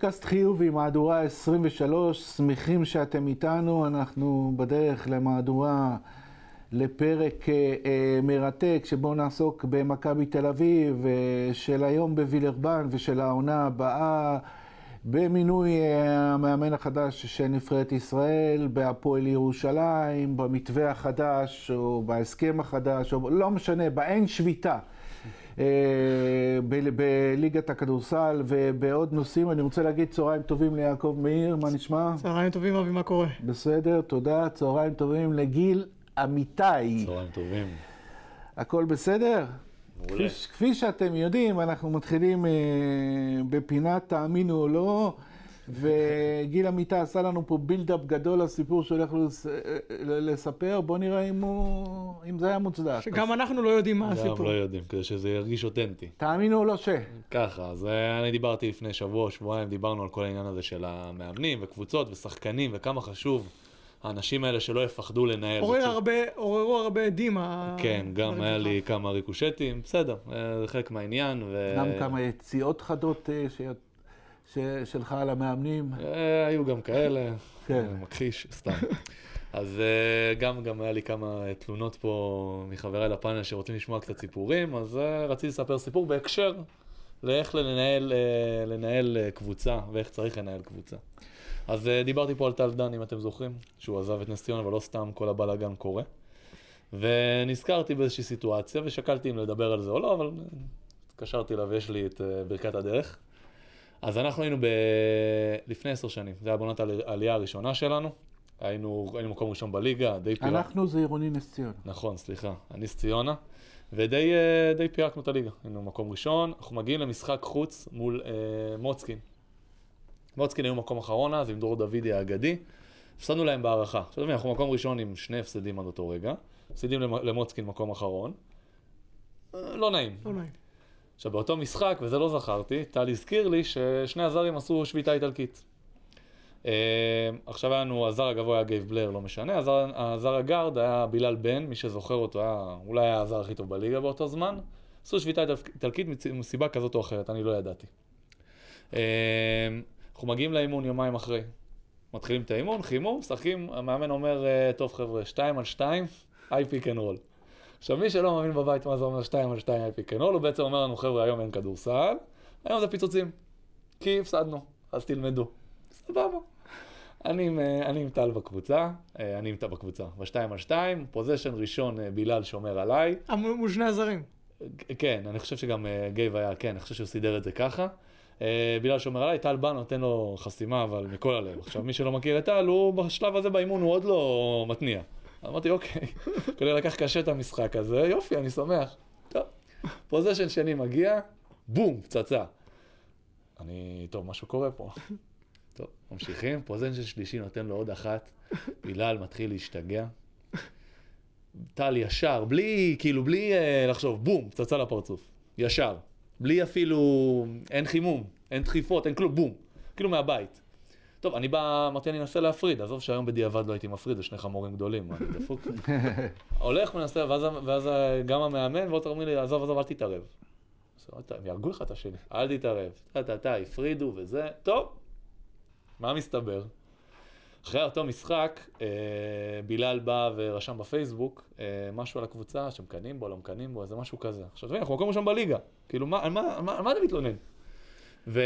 פודקאסט חיובי, מהדורה 23, שמחים שאתם איתנו, אנחנו בדרך למהדורה, לפרק אה, אה, מרתק, שבו נעסוק במכבי תל אביב, אה, של היום בווילרבן ושל העונה הבאה, במינוי אה, המאמן החדש של נבחרת ישראל, בהפועל ירושלים, במתווה החדש, או בהסכם החדש, או לא משנה, באין שביתה. אה, בליגת הכדורסל ובעוד נושאים. אני רוצה להגיד צהריים טובים ליעקב מאיר, מה נשמע? צהריים טובים, אבי, מה קורה? בסדר, תודה. צהריים טובים לגיל אמיתי. צהריים טובים. הכל בסדר? מעולה. כפי, כפי שאתם יודעים, אנחנו מתחילים אה, בפינת תאמינו או לא, וגיל אמיתי עשה לנו פה בילדאפ גדול לסיפור שהולך לס, אה, לספר. בוא נראה אם, הוא, אם זה היה מוצדק. שגם אנחנו לא יודעים מה גם הסיפור. לא יודעים, כדי שזה ירגיש אותנטי. תאמינו או לא ש... ככה, אז אה, אני דיברתי לפני שבוע, שבועיים, דיברנו על כל העניין הזה של המאמנים וקבוצות ושחקנים וכמה חשוב האנשים האלה שלא יפחדו לנהל. עורר הרבה, עוררו הרבה עדים. כן, גם היה. לי כמה ריקושטים, בסדר, אה, זה חלק מהעניין. ו- גם כמה יציאות חדות אה, ש... שלך על המאמנים. אה, היו גם כאלה, כן. מכחיש, סתם. אז אה, גם, גם היה לי כמה אה, תלונות פה מחבריי לפאנל שרוצים לשמוע קצת סיפורים, אז רציתי לספר סיפור בהקשר לאיך לנהל, לנהל קבוצה ואיך צריך לנהל קבוצה. אז דיברתי פה על טל דן, אם אתם זוכרים, שהוא עזב את נס ציונה, אבל לא סתם כל הבלאגן קורה. ונזכרתי באיזושהי סיטואציה ושקלתי אם לדבר על זה או לא, אבל התקשרתי אליו, יש לי את ברכת הדרך. אז אנחנו היינו ב... לפני עשר שנים, זה היה בעונת העל- העלייה הראשונה שלנו, היינו, היינו מקום ראשון בליגה, די פירקנו, אנחנו זה עירוני נס ציונה. נכון, סליחה, אני נס ציונה, ודי אה, די פירקנו את הליגה, היינו מקום ראשון, אנחנו מגיעים למשחק חוץ מול אה, מוצקין. מוצקין היו מקום אחרון אז, עם דרור דודי האגדי, הפסדנו להם בהערכה. עכשיו תבין, אנחנו מקום ראשון עם שני הפסדים עד אותו רגע, הפסדים למ- למוצקין מקום אחרון, אה, לא נעים. לא נעים. עכשיו באותו משחק, וזה לא זכרתי, טל הזכיר לי ששני הזרים עשו שביתה איטלקית. אה, עכשיו היה לנו, הזר הגבוה היה גייב בלר, לא משנה, הזר, הזר הגארד היה בילאל בן, מי שזוכר אותו היה, אולי היה הזר הכי טוב בליגה באותו זמן. עשו שביתה איטל- איטלקית מסיבה כזאת או אחרת, אני לא ידעתי. אה, אנחנו מגיעים לאימון יומיים אחרי. מתחילים את האימון, חימום, משחקים, המאמן אומר, אה, טוב חבר'ה, שתיים על שתיים, היי פיק אנד רול. עכשיו, מי שלא מבין בבית מה זה אומר 2 על 2 על פיק אנד רול, הוא בעצם אומר לנו, חבר'ה, היום אין כדורסל, היום זה פיצוצים. כי הפסדנו, אז תלמדו. סבבה. אני עם, אה, אני עם טל בקבוצה, אה, אני עם טל בקבוצה, בשתיים על שתיים, possession ראשון אה, בילאל שומר עליי. מול שני הזרים. כן, אני חושב שגם גייב היה, כן, אני חושב שהוא סידר את זה ככה. בילאל שומר עליי, טל בא, נותן לו חסימה, אבל מכל הלב. עכשיו, מי שלא מכיר את טל, הוא בשלב הזה באימון, הוא עוד לא מתניע. אמרתי, אוקיי, כנראה לקח קשה את המשחק הזה, יופי, אני שמח. טוב, פוזיישן שני מגיע, בום, פצצה. אני, טוב, משהו קורה פה. טוב, ממשיכים, פוזיישן שלישי נותן לו עוד אחת, בילאל מתחיל להשתגע. טל ישר, בלי, כאילו, בלי אה, לחשוב, בום, פצצה לפרצוף. ישר. בלי אפילו, אין חימום, אין דחיפות, אין כלום, בום. כאילו מהבית. טוב, אני בא, אמרתי, אני אנסה להפריד, עזוב שהיום בדיעבד לא הייתי מפריד, זה שני חמורים גדולים, אני דפוק. הולך מנסה, ואז, ואז גם המאמן, ועוד אומרים לי, עזוב, עזוב, אל תתערב. הם יהרגו לך את השני, אל תתערב. טה טה טה, הפרידו וזה, טוב. מה מסתבר? אחרי אותו משחק, אה, בילאל בא ורשם בפייסבוק אה, משהו על הקבוצה, שמקנאים בו, לא מקנאים בו, איזה משהו כזה. עכשיו, אנחנו מקום ראשון בליגה. כאילו, מה, מה, מה, מה אתה מתלונן? ו...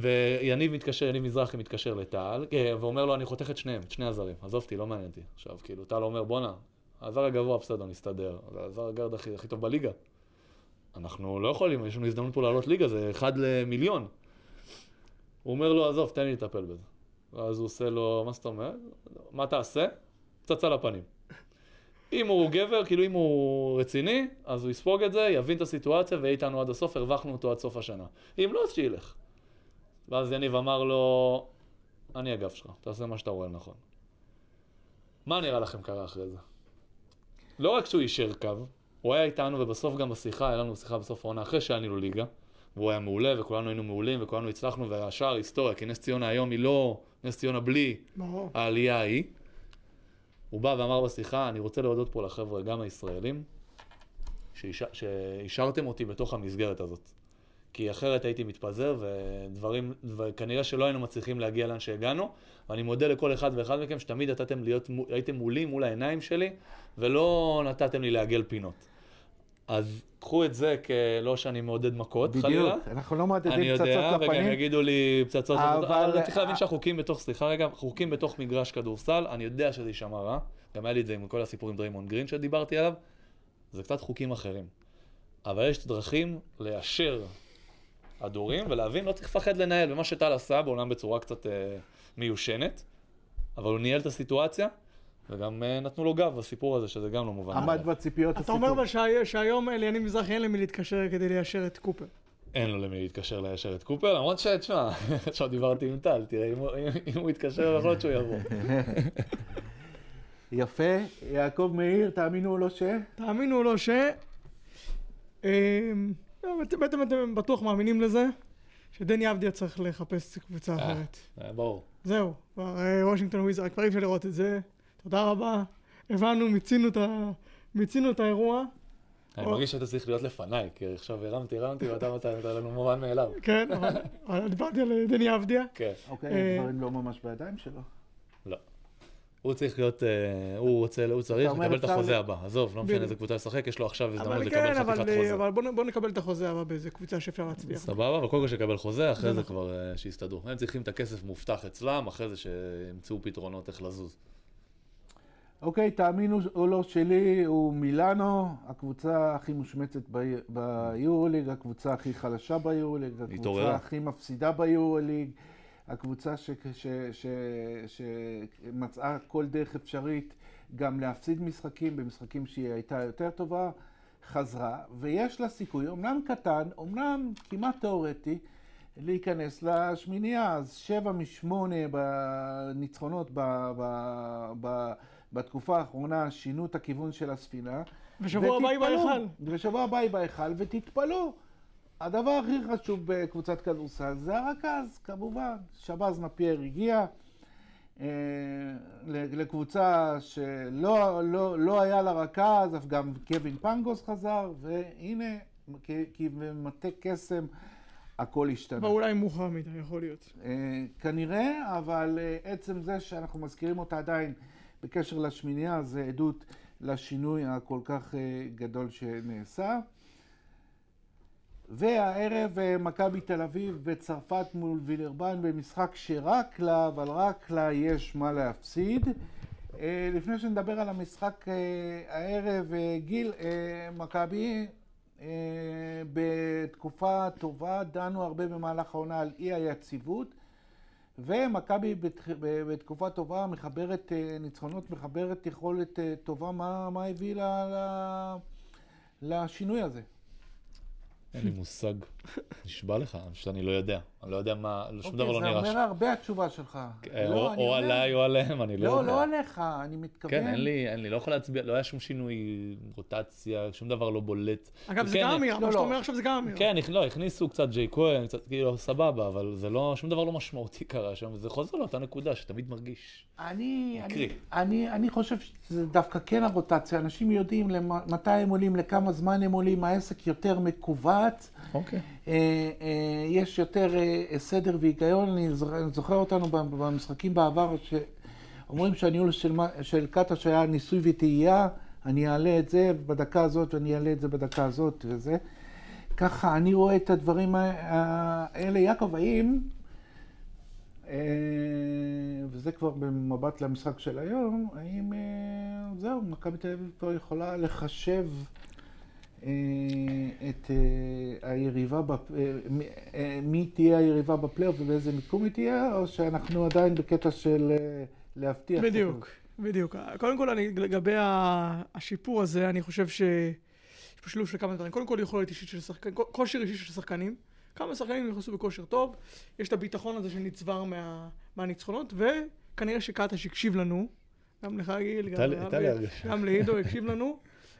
ויניב מתקשר, יניב מזרחי מתקשר לטל, אה, ואומר לו, אני חותך את שניהם, את שני הזרים, עזוב אותי, לא מעניין אותי. עכשיו, כאילו, טל אומר, בואנה, הזר הגבוה בסדר, נסתדר, זה הזר הגרד הכי, הכי טוב בליגה. אנחנו לא יכולים, יש לנו הזדמנות פה לעלות ליגה, זה אחד למיליון. הוא אומר לו, עזוב, תן לי לטפל בזה. ואז הוא עושה לו, מה זאת אומרת? מה תעשה? פצצה לפנים. אם הוא גבר, כאילו אם הוא רציני, אז הוא יספוג את זה, יבין את הסיטואציה ויהיה איתנו עד הסוף, הרווחנו אותו עד סוף השנה. אם לא, אז שילך. ואז יניב אמר לו, אני הגב שלך, תעשה מה שאתה רואה לנכון. מה נראה לכם קרה אחרי זה? לא רק שהוא יישר קו, הוא היה איתנו ובסוף גם בשיחה, היה לנו שיחה בסוף העונה אחרי שעלינו ליגה, והוא היה מעולה וכולנו היינו מעולים וכולנו הצלחנו והשאר היסטוריה, כי נס ציונה היום היא לא נס ציונה בלי ברור. העלייה ההיא. הוא בא ואמר בשיחה, אני רוצה להודות פה לחבר'ה, גם הישראלים, שאישרתם אותי בתוך המסגרת הזאת. כי אחרת הייתי מתפזר, ודברים, וכנראה שלא היינו מצליחים להגיע לאן שהגענו. ואני מודה לכל אחד ואחד מכם שתמיד נתתם להיות, הייתם מולי, מול העיניים שלי, ולא נתתם לי לעגל פינות. אז קחו את זה כלא שאני מעודד מכות, חלילה. בדיוק, אנחנו לא אני מעודדים יודע, פצצות וגם לפנים. יגידו לי פצצות, אבל- אבל צריך להבין שהחוקים בתוך, סליחה רגע, חוקים בתוך מגרש כדורסל, אני יודע שזה יישמע רע, גם היה לי את זה עם כל הסיפור עם דריימון גרין שדיברתי עליו, זה קצת חוקים אחרים. אבל יש דרכים ליישר הדורים ולהבין, לא צריך לפחד לנהל, ומה שטל עשה, בעולם בצורה קצת אה, מיושנת, אבל הוא ניהל את הסיטואציה, וגם אה, נתנו לו גב בסיפור הזה, שזה גם לא מובן. עמד. בציפיות אתה אומר הסיפור. אבל שהי- שהיום ליניב מזרחי אין למי להתקשר כדי ליישר את קופר. אין לו למי להתקשר ליישר את קופר, למרות ש... תשמע, עכשיו דיברתי עם טל, תראה, אם הוא- אם הוא יתקשר, יכול להיות שהוא יבוא. יפה. יעקב מאיר, תאמינו או לא ש... תאמינו או לא ש... אמ, בעצם בעצם אתם בטוח מאמינים לזה, שדני אבדיה צריך לחפש קבוצה אה. אחרת. אה, ברור. זהו, כבר אה, וושינגטון וויזרד, כבר אי אפשר לראות את זה. תודה רבה. הבנו, מיצינו את ה- מיצינו את האירוע. אני או- מרגיש שאתה צריך להיות לפניי, כי עכשיו הרמתי, הרמתי, ואתה נתת לנו מובן מאליו. כן, אבל- דיברתי על דני אבדיה. כן, אוקיי, הדברים לא ממש בידיים שלו. לא. הוא צריך להיות, אה, הוא רוצה, הוא צריך לקבל את החוזה הבא. עזוב, לא משנה. איזה קבוצה לשחק, יש לו עכשיו הזדמנות אבל לקבל כן, חתיכת אבל, אה, חוזה. אבל בוא נ- בוא נקבל את החוזה הבא באיזה קבוצה שאפשר להצביע. סבבה, אבל קודם כל שיקבל חוזה, אחרי זה נכון. כבר אה, שיסתדרו. הם צריכים את הכסף מובטח אצלם, אחרי זה שימצאו פתרונות איך לזוז. אוקיי, תאמינו או לא שלי, הוא מילאנו, הקבוצה הכי מושמצת ב- ביורוליג, הקבוצה הכי חלשה ביורוליג, הקבוצה. הכי מפסידה ביורוליג, הקבוצה ש- ש- ש- שמצאה כל דרך אפשרית גם להפסיד משחקים, במשחקים שהיא הייתה יותר טובה, חזרה, ויש לה סיכוי, אומנם קטן, אומנם כמעט תיאורטי, להיכנס לשמינייה, אז שבע משמונה בניצחונות ב, ב, ב, בתקופה האחרונה שינו את הכיוון של הספינה. ושבוע הבא היא בהיכל. ושבוע הבא היא בהיכל, ותתפלאו. הדבר הכי חשוב בקבוצת כדורסל זה הרכז, כמובן. שבז נפייר הגיע אה, לקבוצה שלא לא, לא היה לה רכז, אף גם קווין פנגוס חזר, והנה, כמטה קסם, הכל השתנה. אבל אולי מאוחר מדי, יכול להיות. אה, כנראה, אבל אה, עצם זה שאנחנו מזכירים אותה עדיין בקשר לשמינייה, זה עדות לשינוי הכל כך אה, גדול שנעשה. והערב אה, מכבי תל אביב בצרפת מול וילרבן במשחק שרק לה, אבל רק לה יש מה להפסיד. אה, לפני שנדבר על המשחק אה, הערב, גיל, מכבי בתקופה טובה, דנו הרבה במהלך העונה על אי היציבות, ומכבי בתקופה טובה מחברת ניצחונות, מחברת יכולת טובה, מה, מה הביא ל, ל, לשינוי הזה? אין לי מושג. נשבע לך, שאני לא יודע. אני לא יודע מה, שום דבר לא אוקיי, נראה זה ש... אומר הרבה התשובה שלך. אה, לא, או- אני או אומר- עליי או עליהם, אני לא לא, יודע. לא עליך, אני מתכוון. כן, אין לי, אין לי, לא יכול להצביע, לא היה שום שינוי, רוטציה, שום דבר לא בולט. אגב, זה כן, גם אמירה, לא, מה שאתה לא. אומר עכשיו זה גם אמירה. כן, לא, הכניסו קצת ג'יי כהן, קצת כאילו סבבה, אבל זה לא, שום דבר לא משמעותי קרה שם, וזה חוזר לאותה נקודה שתמיד מרגיש. אני, אני, מקרי. אני, אני חושב שזה דווקא כן הרוטציה. אנשים יודעים מתי הם עולים, לכמה זמן הם עולים, העסק יותר מכווץ. אוקיי. אה, אה, יש יותר אה, סדר והיגיון, אני זוכר, אותנו במשחקים בעבר, שאומרים שהניהול של, של קטש היה ניסוי וטעייה, אני אעלה את זה בדקה הזאת ואני אעלה את זה בדקה הזאת וזה. ככה אני רואה את הדברים האלה. יעקב, האם, וזה כבר במבט למשחק של היום, האם זהו, מכבי תל אביב פה יכולה לחשב את אה, היריבה, בפ- אה, מי- אה, תהיה היריבה בפלייאוף ובאיזה מיקום היא תהיה, או שאנחנו עדיין בקטע של אה, להבטיח. בדיוק, בדיוק. קודם כל, אני, לגבי השיפור הזה, אני חושב שיש פה שילוב של כמה דברים. קודם כל, יכולת אישית של שחקנים, כושר אישי של שחקנים. כמה שחקנים נכנסו בכושר טוב, יש את הביטחון הזה שנצבר מה, מהניצחונות, וכנראה שקטש הקשיב לנו, גם לך גיל. גם לעידו הקשיב לנו,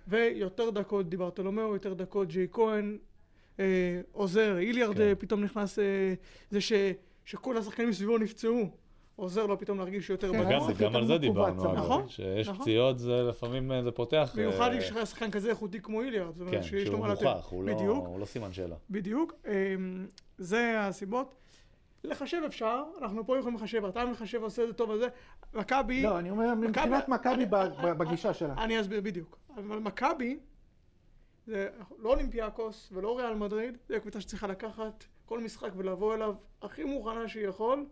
ויותר דקות דיברטולומיאו, יותר דקות ג'יי כהן, אה, עוזר, איליארד כן. אה, פתאום נכנס, אה, זה ש, שכל השחקנים מסביבו נפצעו. עוזר לו פתאום להרגיש יותר כן, בטוח. וגם. גם על זה דיברנו, נכון, שיש נכון. פציעות זה לפעמים אה, זה פותח. במיוחד אה, יש לך שחקן כזה איכותי כמו איליארד. זאת אומרת כן, שיש לו שהוא מה לתת. מוכח, הוא לא-. הוא לא סימן שאלה. בדיוק. אמ, זה הסיבות. לחשב אפשר, אנחנו פה יכולים לחשב, אתה מחשב עושה את זה טוב וזה. מכבי... לא, אני אומר, מבחינת מכבי בגישה שלה. אני אסביר בדיוק. אבל מכבי, זה לא אולימפיאקוס ולא ריאל מדריד, זה קבוצה שצריכה לקחת כל משחק ולבוא אליו הכי מוכנה שהיא יכול,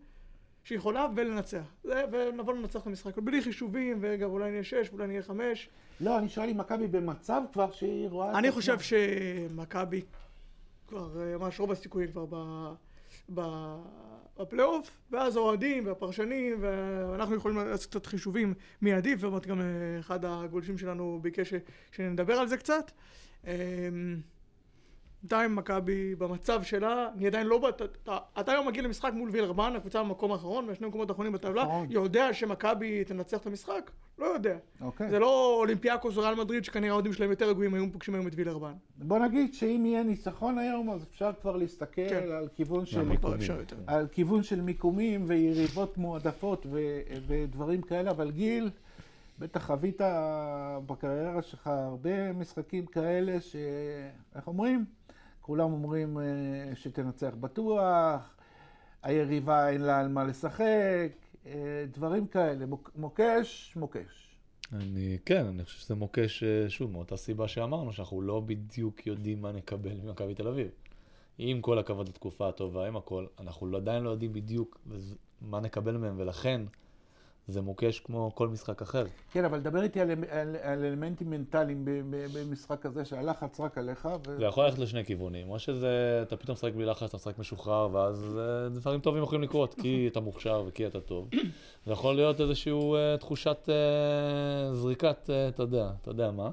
שהיא יכולה, ולנצח. זה, ונבוא לנצח את המשחק. בלי חישובים, ורגע, אולי נהיה שש, אולי נהיה חמש. לא, אני שואל אם מכבי במצב כבר שהיא רואה... אני. חושב שמכבי כבר, אה, ממש רוב הסיכויים כבר ב... בפלייאוף, ואז האוהדים והפרשנים, ואנחנו יכולים לעשות קצת חישובים מי עדיף, ובאמת גם אה, אחד הגולשים שלנו ביקש שנדבר על זה קצת. בינתיים מכבי במצב שלה, אני עדיין לא... בת- אתה- אתה היום מגיע למשחק מול וילרבן, הקבוצה במקום האחרון, והשני מקומות האחרונים בטבלה, נכון. יודע שמכבי תנצח את המשחק? לא יודע. אוקיי. זה לא אולימפיאקוס או ריאל מדריד, שכנראה האוהדים שלהם יותר רגועים היו פוגשים היום את וילרבן. בוא נגיד שאם יהיה ניצחון היום, אז אפשר כבר להסתכל כן. על כיוון של... יותר. על כיוון של מיקומים ויריבות מועדפות ו- ודברים כאלה, אבל גיל, בטח חווית בקריירה שלך הרבה משחקים כאלה ש... איך אומרים? כולם אומרים אה, שתנצח בטוח, היריבה אין לה על מה לשחק, אה, דברים כאלה. מוק- מוקש, מוקש. אני, כן, אני חושב שזה מוקש, אה, שוב, מאותה סיבה שאמרנו, שאנחנו לא בדיוק יודעים מה נקבל ממכבי תל אביב. עם כל הכבוד לתקופה הטובה, עם הכל, אנחנו לא- עדיין לא יודעים בדיוק מה נקבל מהם, ולכן זה מוקש כמו כל משחק אחר. כן, אבל דבר איתי על, על, על אלמנטים מנטליים במשחק הזה, שהלחץ רק עליך. ו... זה יכול ללכת לשני כיוונים, או שזה, אתה פתאום משחק בלי לחץ, אתה משחק משוחרר, ואז אה, דברים טובים יכולים לקרות, כי אתה מוכשר וכי אתה טוב. זה יכול להיות איזושהי אה, תחושת אה, זריקת, אה, אתה יודע, אתה יודע מה.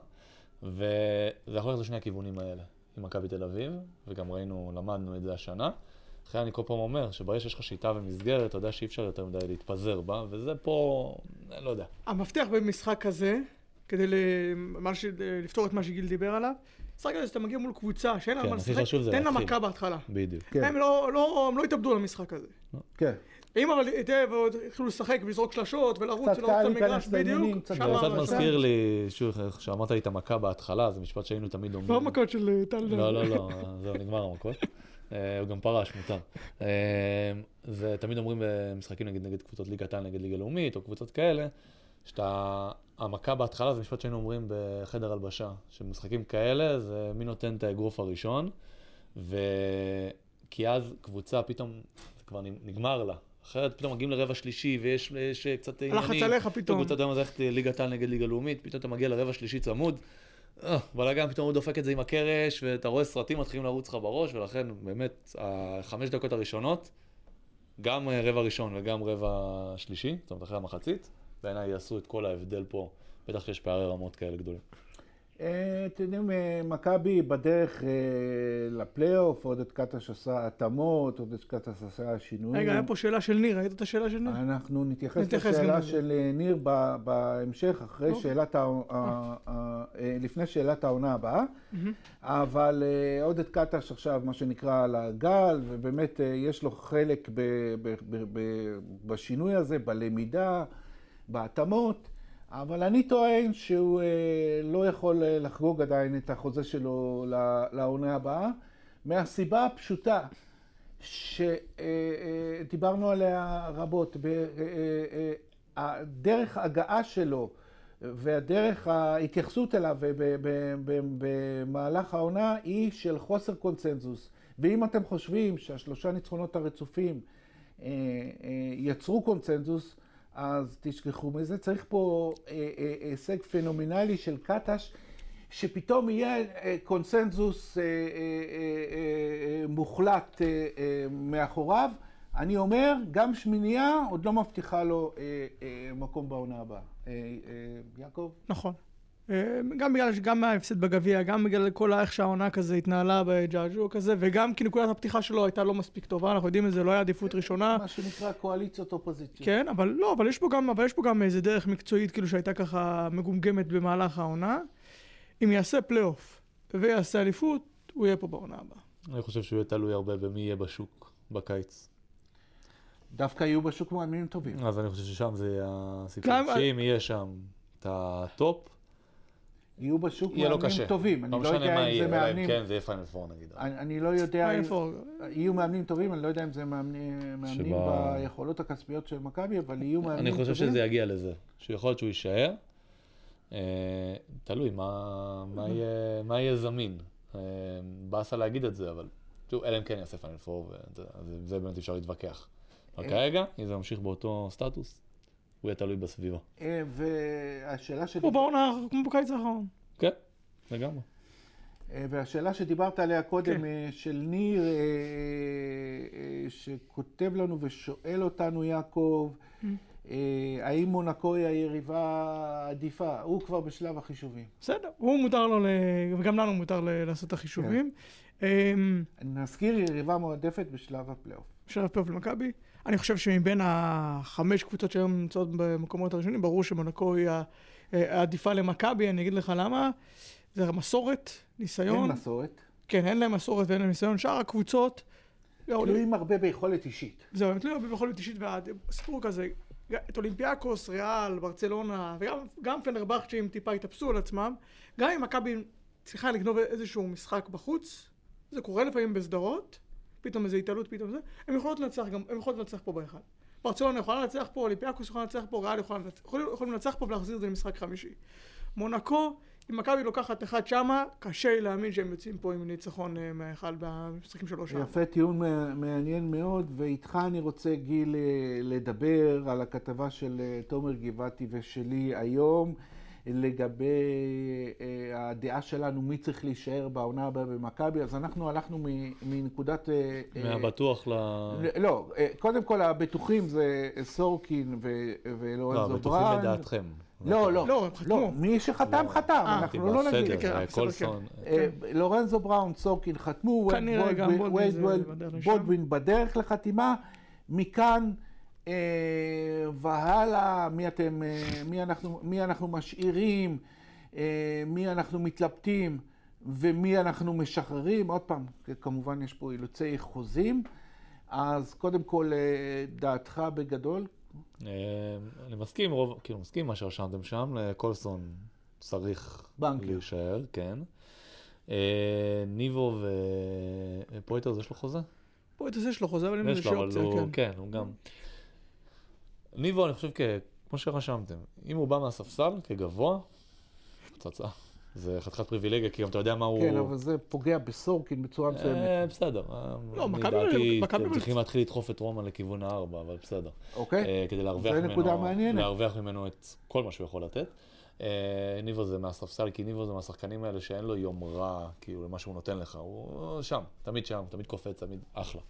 וזה יכול ללכת לשני הכיוונים האלה, עם מכבי תל אביב, וגם ראינו, למדנו את זה השנה. לכן אני כל פעם אומר, שברגע שיש לך שיטה ומסגרת, אתה יודע שאי אפשר יותר מדי להתפזר בה, וזה פה, אני לא יודע. המפתח במשחק כזה, כדי ל... מה ש... לפתור את מה שגיל דיבר עליו, משחק כזה שאתה מגיע מול קבוצה שאין לה כן, מה לשחק, תן לה. מכה בהתחלה. בדיוק. כן. הם לא, לא, הם לא התאבדו למשחק הזה. כן. אם אבל תראה, ועוד התחילו לשחק ולזרוק שלשות ולרוץ ולרוץ למגרש, בדיוק, זה קצת אבל מזכיר לי, שוב, איך שאמרת לי את המכה בהתחלה, זה משפט שהיינו תמיד אומרים. לא מכות של אה, טל. לא, לא, לא, זהו, נגמר המכות. אה, הוא גם פרש, מותר. אה, זה תמיד אומרים במשחקים נגד, נגד קבוצות ליגת העל, נגד ליגה לאומית, או קבוצות כאלה, שאתה, המכה בהתחלה זה משפט שהיינו אומרים בחדר הלבשה, שבמשחקים כאלה זה מי נותן את האגרוף הראשון, ו... כי אז קבוצה פתאום, זה כבר נגמר לה. אחרת פתאום מגיעים לרבע שלישי ויש יש קצת עניינים. הלחץ עליך פתאום. קבוצה מה זה ללכת ליגת העל נגד ליגה לאומית, פתאום אתה מגיע לרבע שלישי צמוד. אה, בלאגן פתאום הוא דופק את זה עם הקרש, ואתה רואה סרטים מתחילים לרוץ לך בראש, ולכן באמת, החמש דקות הראשונות, גם אה, רבע ראשון וגם רבע שלישי, זאת אומרת אחרי המחצית, בעיניי יעשו את כל ההבדל פה, בטח שיש פערי רמות כאלה גדולים. אה, אתם יודעים, אה, מכבי בדרך אה, לפלייאוף, עודד קטש עשה התאמות, עודד קטש עשה שינויים. רגע, היה פה שאלה של ניר, ראית את השאלה של ניר? אנחנו נתייחס לשאלה. של ניר בהמשך, אחרי אוקיי. שאלת, ה- לפני שאלת העונה הבאה. אבל עודד קטש עכשיו, מה שנקרא, על הגל, ובאמת יש לו חלק בשינוי הזה, בלמידה, בהתאמות. אבל אני טוען שהוא אה, לא יכול אה, לחגוג עדיין את החוזה שלו לעונה הבאה, מהסיבה הפשוטה שדיברנו עליה רבות. אה, אה, אה, הדרך ההגעה שלו והדרך ההתייחסות אליו במהלך העונה היא של חוסר קונצנזוס. ואם אתם חושבים שהשלושה ניצחונות הרצופים יצרו קונצנזוס, אז תשכחו מזה. צריך פה אה, אה, הישג פנומנלי של קטש, שפתאום יהיה אה, אה, מוחלט מאחוריו. אני אומר, גם שמינייה עוד לא מבטיחה לו מקום בעונה הבאה. אה, אה, יעקב? נכון. אה, גם בגלל, גם ההפסד בגביע, גם בגלל כל איך שהעונה כזה התנהלה בג'עג'ו כזה, וגם כי נקודת הפתיחה שלו הייתה לא מספיק טובה, אנחנו יודעים את זה, לא היה עדיפות ראשונה. מה שנקרא קואליציות אופוזיציה. כן, אבל לא, אבל יש פה גם, אבל יש פה גם איזה דרך מקצועית כאילו שהייתה ככה מגומגמת במהלך העונה. אם יעשה פלייאוף ויעשה אליפות, הוא יהיה פה בעונה הבאה. אני חושב שהוא יהיה תלוי הרבה במי יהיה בשוק בקיץ. דווקא יהיו בשוק מאמנים טובים. אז אני חושב ששם זה הסיפור. שאם יהיה שם את הטופ, יהיו בשוק יהיה מאמנים קשה. טובים. אני לא לא משנה יודע מה אם יהיה, זה אלא אם מאמנים... כן זה יהיה פיינל פור נגיד. אני אני לא יודע... אם-. יהיו מאמנים טובים, אני לא יודע אם זה מאמנים, מאמנים שבה- ביכולות הכספיות של מכבי, אבל יהיו מאמנים אני טובים. חושב שזה יגיע לזה. שיכול להיות שהוא יישאר. אה, תלוי מה מה יהיה- מה יהיה זמין. אה, באסה להגיד את זה, אבל שוב, אלא אם כן יעשה פיינל פור, וזה- באמת אפשר להתווכח. אבל אה. כרגע, אם זה ממשיך באותו סטטוס, הוא יהיה תלוי בסביבה. אה, והשאלה שלי... כמו בעונה, כמו בקיץ האחרון. כן, לגמרי. אה, והשאלה שדיברת עליה קודם, כן. אה, של ניר, שכותב לנו ושואל אותנו, יעקב, Mm. האם מונקו היא היריבה העדיפה? הוא כבר בשלב החישובים. בסדר, הוא מותר לו. וגם לנו מותר. לעשות את החישובים. אמ, אני נזכיר, יריבה מועדפת בשלב הפלייאוף. של הפלייאוף למכבי. אני חושב שמבין החמש קבוצות שהיום נמצאות במקומות הראשונים, ברור שמונקו היא אה, העדיפה למכבי, אני אגיד לך למה. זה מסורת, ניסיון. אין מסורת. כן, אין להם מסורת ואין להם ניסיון. שאר הקבוצות, לא, תלויים הרבה ביכולת אישית. זהו, הם תלויים הרבה ביכולת אישית, והסיפור כזה, את אולימפיאקוס, ריאל, ברצלונה, וגם גם פנרבכצ'ים טיפה התאפסו על עצמם, גם אם מכבי צריכה לגנוב איזשהו משחק בחוץ, זה קורה לפעמים בסדרות, פתאום איזו התעלות, פתאום זה, הם יכולות לנצח גם, הם יכולות לנצח פה באחד. ברצלונה יכולה לנצח פה, אולימפיאקוס יכולה לנצח פה, ריאל יכולה לנצח, יכולים, יכולים לנצח פה ולהחזיר את זה למשחק חמישי. מונקו, אם מכבי לוקחת אחד שמה, קשה לי להאמין שהם יוצאים פה עם ניצחון אה, מהאחד במשחקים שלוש שעה. יפה, טיעון מע- מעניין מאוד, ואיתך אני רוצה, גיל, אה, לדבר על הכתבה של אה, תומר גבעתי ושלי היום, לגבי אה, הדעה שלנו מי צריך להישאר בעונה הבאה במכבי, אז אנחנו הלכנו מ- מנקודת... אה, אה, מהבטוח ל... לא, קודם כל הבטוחים זה סורקין ו- לא, ולורנזו בטוחים בראון. לדעתכם. לא, לא, לא, חתמו. לא, מי שחתם, לא. חתם, אנחנו לא נגיד. כן, קולסון. אה, לורנזו בראון, סורקין חתמו, וייד בול- בדרך לחתימה. מכאן והלאה, מי אתם, אה, מי אנחנו, מי אנחנו משאירים, אה, מי אנחנו מתלבטים ומי אנחנו משחררים. עוד פעם, כמובן יש פה אילוצי חוזים. אז קודם כל, אה, דעתך בגדול, אה, אני מסכים, רוב, כאילו מסכים מה שרשמתם שם, אה, קולסון צריך בנקר. להישאר, כן. אה, ניבו ופויטרס יש לו חוזה? זה יש לו חוזה, אבל אם זה יש לו, אופציה, כן. כן, הוא גם... ניבו, אני חושב, כ- כמו שרשמתם, אם הוא בא מהספסל כגבוה, פצצה. זה חתיכת פריבילגיה, כי גם אתה יודע מה הוא... כן, אבל זה פוגע בסורקין בצורה מסוימת. אה, בסדר. אה, לא, מכבי לא- אתם לא- צריכים להתחיל לדחוף את רומא לכיוון הארבע, אבל בסדר. אוקיי? אה, כדי להרוויח זו ממנו, נקודה מעניינת. להרוויח ממנו את כל מה שהוא יכול לתת. אה, ניבו זה מהספסל, כי ניבו זה מהשחקנים האלה שאין לו יום רע, כאילו, למה שהוא נותן לך. הוא שם, תמיד שם, תמיד קופץ, תמיד אחלה.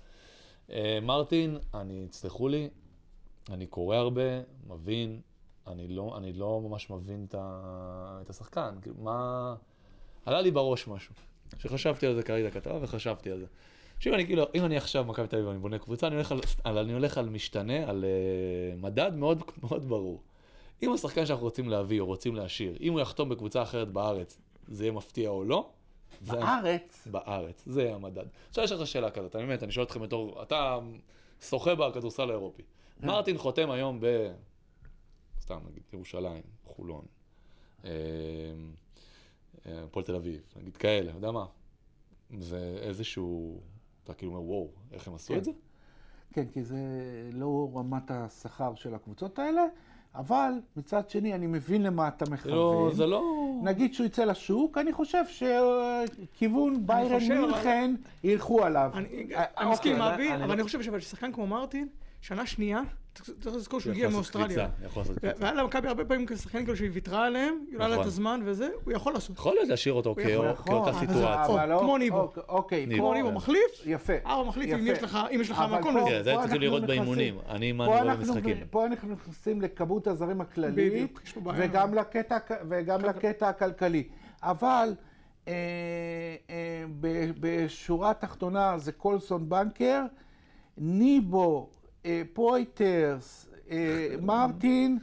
אה, מרטין, אני, תסלחו לי, אני קורא הרבה, מבין, אני לא, אני לא ממש מבין את, ה, את השחקן. כאילו, מה... עלה לי בראש משהו. שחשבתי על זה כרגע כתבה וחשבתי על זה. שאם אני כאילו, אם אני עכשיו מכבי תל אביב ואני בונה קבוצה, אני הולך על, על, אני הולך על משתנה, על uh, מדד מאוד, מאוד ברור. אם השחקן שאנחנו רוצים להביא או רוצים להשאיר, אם הוא יחתום בקבוצה אחרת בארץ, זה יהיה מפתיע או לא? זה בארץ, בארץ, זה יהיה המדד. עכשיו יש לך שאלה כזאת, אני באמת, אני שואל אתכם בתור, אתה שוחה בכדורסל האירופי. מרטין חותם היום ב... סתם נגיד, ירושלים, חולון, אה, אה, הפועל תל אביב, נגיד כאלה, אתה יודע מה? זה איזשהו, אתה כאילו אומר, וואו, איך הם עשו כן. את זה? כן, כי זה לא רמת השכר של הקבוצות האלה, אבל מצד שני, אני מבין למה אתה לא, מכוון. זה לא... נגיד שהוא יצא לשוק, אני חושב שכיוון ביירן אבל- מינכן ילכו עליו. אני אה, אני מסכים עם אוקיי, אבי, אני אבל לא- אני חושב ששחקן כמו מרטין, שנה שנייה, צריך צריך לזכור שהוא הגיע מאוסטרליה. והיה למכבי הרבה פעמים כשחקנים כאלה שהיא ויתרה עליהם, היה לה את נכון. הזמן וזה, הוא יכול לעשות. יכול להיות להשאיר אותו נכון, כאותה זה- סיטואציה. אבל לא- כמו ניבו. אוקיי, אוקיי, ניבו. כמו ניבו מחליף, יפה. ארבע מחליף, אם. יש לך מקום לזה. כן, זה אנחנו לראות באימונים. אני, מה פה אני רואה אנחנו- במשחקים. פה אנחנו נכנסים לכמות הזרים הכללית. וגם לקטע, הכלכלי. אבל אה, אה, בשורה התחתונה זה קולסון בנקר, ניבו, אה, פויטרס, אה, מרטין,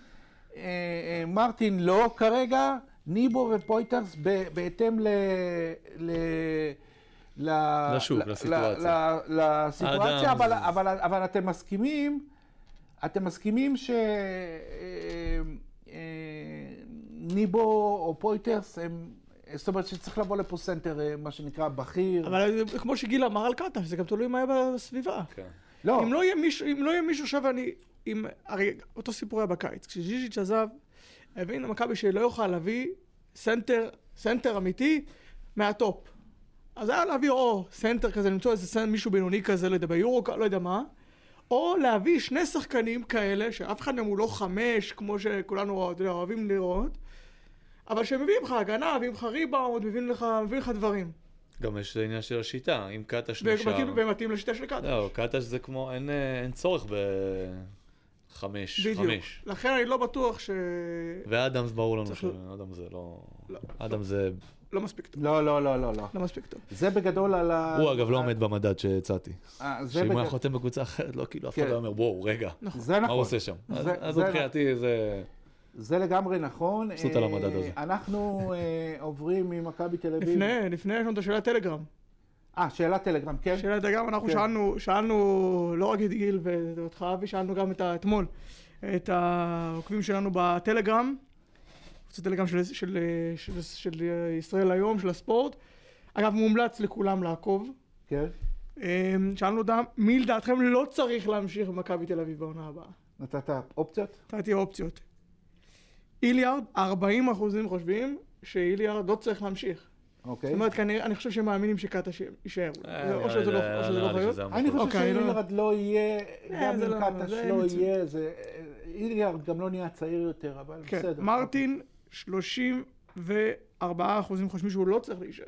אה, אה, מרטין לא כרגע, ניבו ופויטרס בהתאם ל... ל ל- לשוק, לסיטואציה. לסיטואציה, אבל, זה- אבל, אבל אתם מסכימים אתם מסכימים שניבו או פויטרס הם... זאת אומרת שצריך לבוא לפה סנטר, אה, מה שנקרא, בכיר. אבל כמו שגיל אמר על קטש, זה גם תלוי מה יהיה בסביבה. כן. לא, אם לא יהיה מישהו, אם לא יהיה מישהו עכשיו אני, אם, הרי אותו סיפור היה בקיץ, כשז'יז'יץ' עזב, הבין למכבי שלא יוכל להביא סנטר, סנטר אמיתי מהטופ. אז היה להביא או סנטר כזה, למצוא איזה סנטר, מישהו בינוני כזה, לא יודע, ביורו, לא יודע מה, או להביא שני שחקנים כאלה, שאף אחד מהם הוא לא חמש, כמו שכולנו יודע, אוהבים לראות, אבל שמביאים לך הגנה, מביאים לך ריבאונד, מביאים לך, מביאים לך דברים. גם יש עניין של השיטה, אם קטש ומתאים, נשאר... ומתאים לשיטה של קטש. לא, קטש זה כמו, אין, אה, אין צורך בחמש, בדיוק. חמש. לכן אני לא בטוח ש... ואדמס ברור לנו צריך שאדם זה לא... לא. אדם זה... לא מספיק טוב. לא, לא, לא, לא, לא. לא מספיק טוב. זה בגדול על ה... הוא אגב לא עומד במדד שהצעתי. אה, שאם הוא היה חותם בקבוצה אחרת, לא כאילו אף אחד כן. לא אומר, וואו, רגע, נכון. זה מה נכון. הוא עושה שם? אז- מבחינתי זה... זה לגמרי נכון. מבסוט על אה, המדד הזה. אנחנו אה, עוברים ממכבי תל אביב. לפני, לפני יש לנו את השאלת טלגרם. אה, שאלת טלגרם, כן? שאלת טלגרם, אנחנו כן. שאלנו, שאלנו לא רק את גיל ואותך אבי, שאלנו גם את ה- אתמול, את העוקבים שלנו בטלגרם, קבוצת טלגרם של, של, של, של, של ישראל היום, של הספורט. אגב, מומלץ לכולם לעקוב. כן. אמ, שאלנו אותם, מי לדעתכם לא צריך להמשיך במכבי תל אביב בעונה הבאה? נתת אופציות? נתתי אופציות. איליארד, 40 אחוזים חושבים שאיליארד לא צריך להמשיך. אוקיי. זאת אומרת, כנראה, אני חושב שהם מאמינים שקאטה יישאר. אה, או שזה לי- לא או שזה לא להיות. אני חושב אוקיי, לא- שאילרד לא יהיה, גם זה אם לא- קטש זה לא. יהיה, זה... איליארד גם לא נהיה צעיר יותר, אבל כן, בסדר. מרטין, 34 אחוזים חושבים שהוא לא צריך להישאר.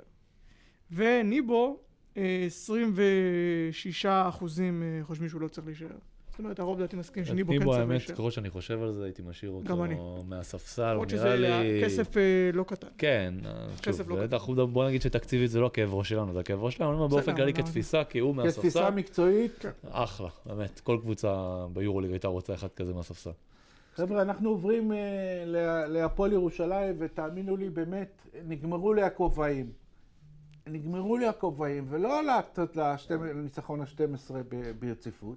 וניבו, אה, 26 אחוזים אה, חושבים שהוא לא צריך להישאר. זאת אומרת, הרוב לדעתי מסכים שניבו כן ניבו, צריך האמת, להישאר. ככל שאני חושב על זה, הייתי משאיר גם אני. אותו מהספסל, הוא למרות נראה שזה לי... כסף אה, לא קטן. כן, כסף שוב, לא קטן. אנחנו בוא נגיד שתקציבית זה לא הכאב ראש שלנו, זה הכאב ראש שלנו, אני אומר באופן כללי כתפיסה, כי הוא כתפיסה מהספסל, מקצועית, אחלה, באמת, כל קבוצה ביורוליג הייתה רוצה אחד כזה מהספסל. חבר'ה, אנחנו עוברים אה, לה- להפועל ירושלים, ותאמינו לי, באמת, נגמרו לי הכובעים. נגמרו לי הכובעים, ולא לניצחון ה-12 ברציפות,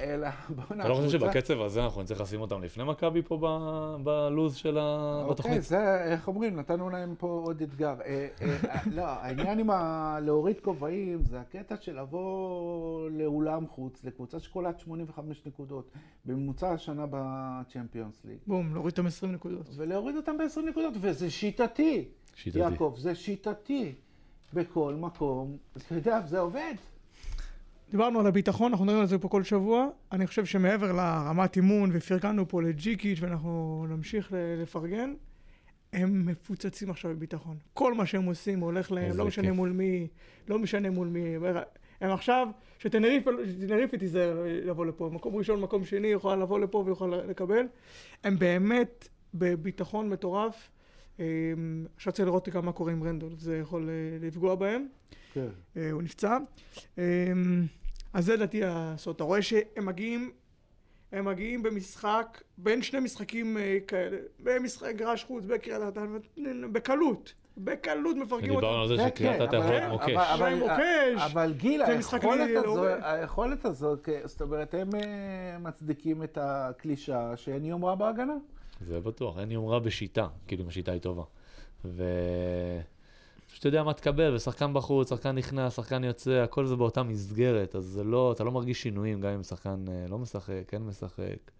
אלא בואו אתה לא חושב שבקצב הזה אנחנו נצטרך לשים אותם לפני מכבי פה בלוז של ה... אוקיי? זה, איך אומרים, נתנו להם פה עוד אתגר. אה, אה, לא, העניין עם להוריד כובעים, זה הקטע של לבוא לאולם חוץ, לקבוצה שקולט 85 נקודות, בממוצע השנה בצ'מפיונס ליג, בום, להוריד אותם 20 נקודות. ולהוריד אותם ב-20 נקודות, וזה שיטתי. שיטתי. יעקב, זה שיטתי. בכל מקום, אתה יודע, זה עובד. דיברנו על הביטחון, אנחנו מדברים על זה פה כל שבוע. אני חושב שמעבר לרמת אימון, ופרגנו פה לג'יקיץ' ואנחנו נמשיך לפרגן, הם מפוצצים עכשיו בביטחון. כל מה שהם עושים הולך להם, לא משנה כיף. מול מי, לא משנה מול מי. הם עכשיו, שטנריפה תיזהר לבוא לפה. מקום ראשון, מקום שני, יכולה לבוא לפה ויכולה לקבל. הם באמת בביטחון מטורף. אמ, עכשיו צריך לראות גם מה קורה עם רנדול, זה יכול אה, לפגוע בהם. כן. אה, הוא נפצע. אה, אז זה לדעתי הסוד. אתה רואה שהם מגיעים, הם מגיעים במשחק, בין שני משחקים אה, כאלה, במשחק גרש חוץ, בקריית אתא, בקלות, בקלות מפרקים אותם. על זה שקריית אתא אבל- מוקש. אבל- מוקש. אבל גיל, היכולת לי- הזו- לא- היכולת הזאת, כן, זאת אומרת, הם אה, מצדיקים את הקלישאה שאין יומרה בהגנה. זה בטוח, אין יומרה בשיטה, כאילו אם השיטה היא טובה. ו... פשוט אתה יודע מה תקבל, ושחקן בחוץ, שחקן נכנס, שחקן יוצא, הכל זה באותה מסגרת, אז זה לא, אתה לא מרגיש שינויים, גם אם שחקן אה, לא משחק, כן משחק.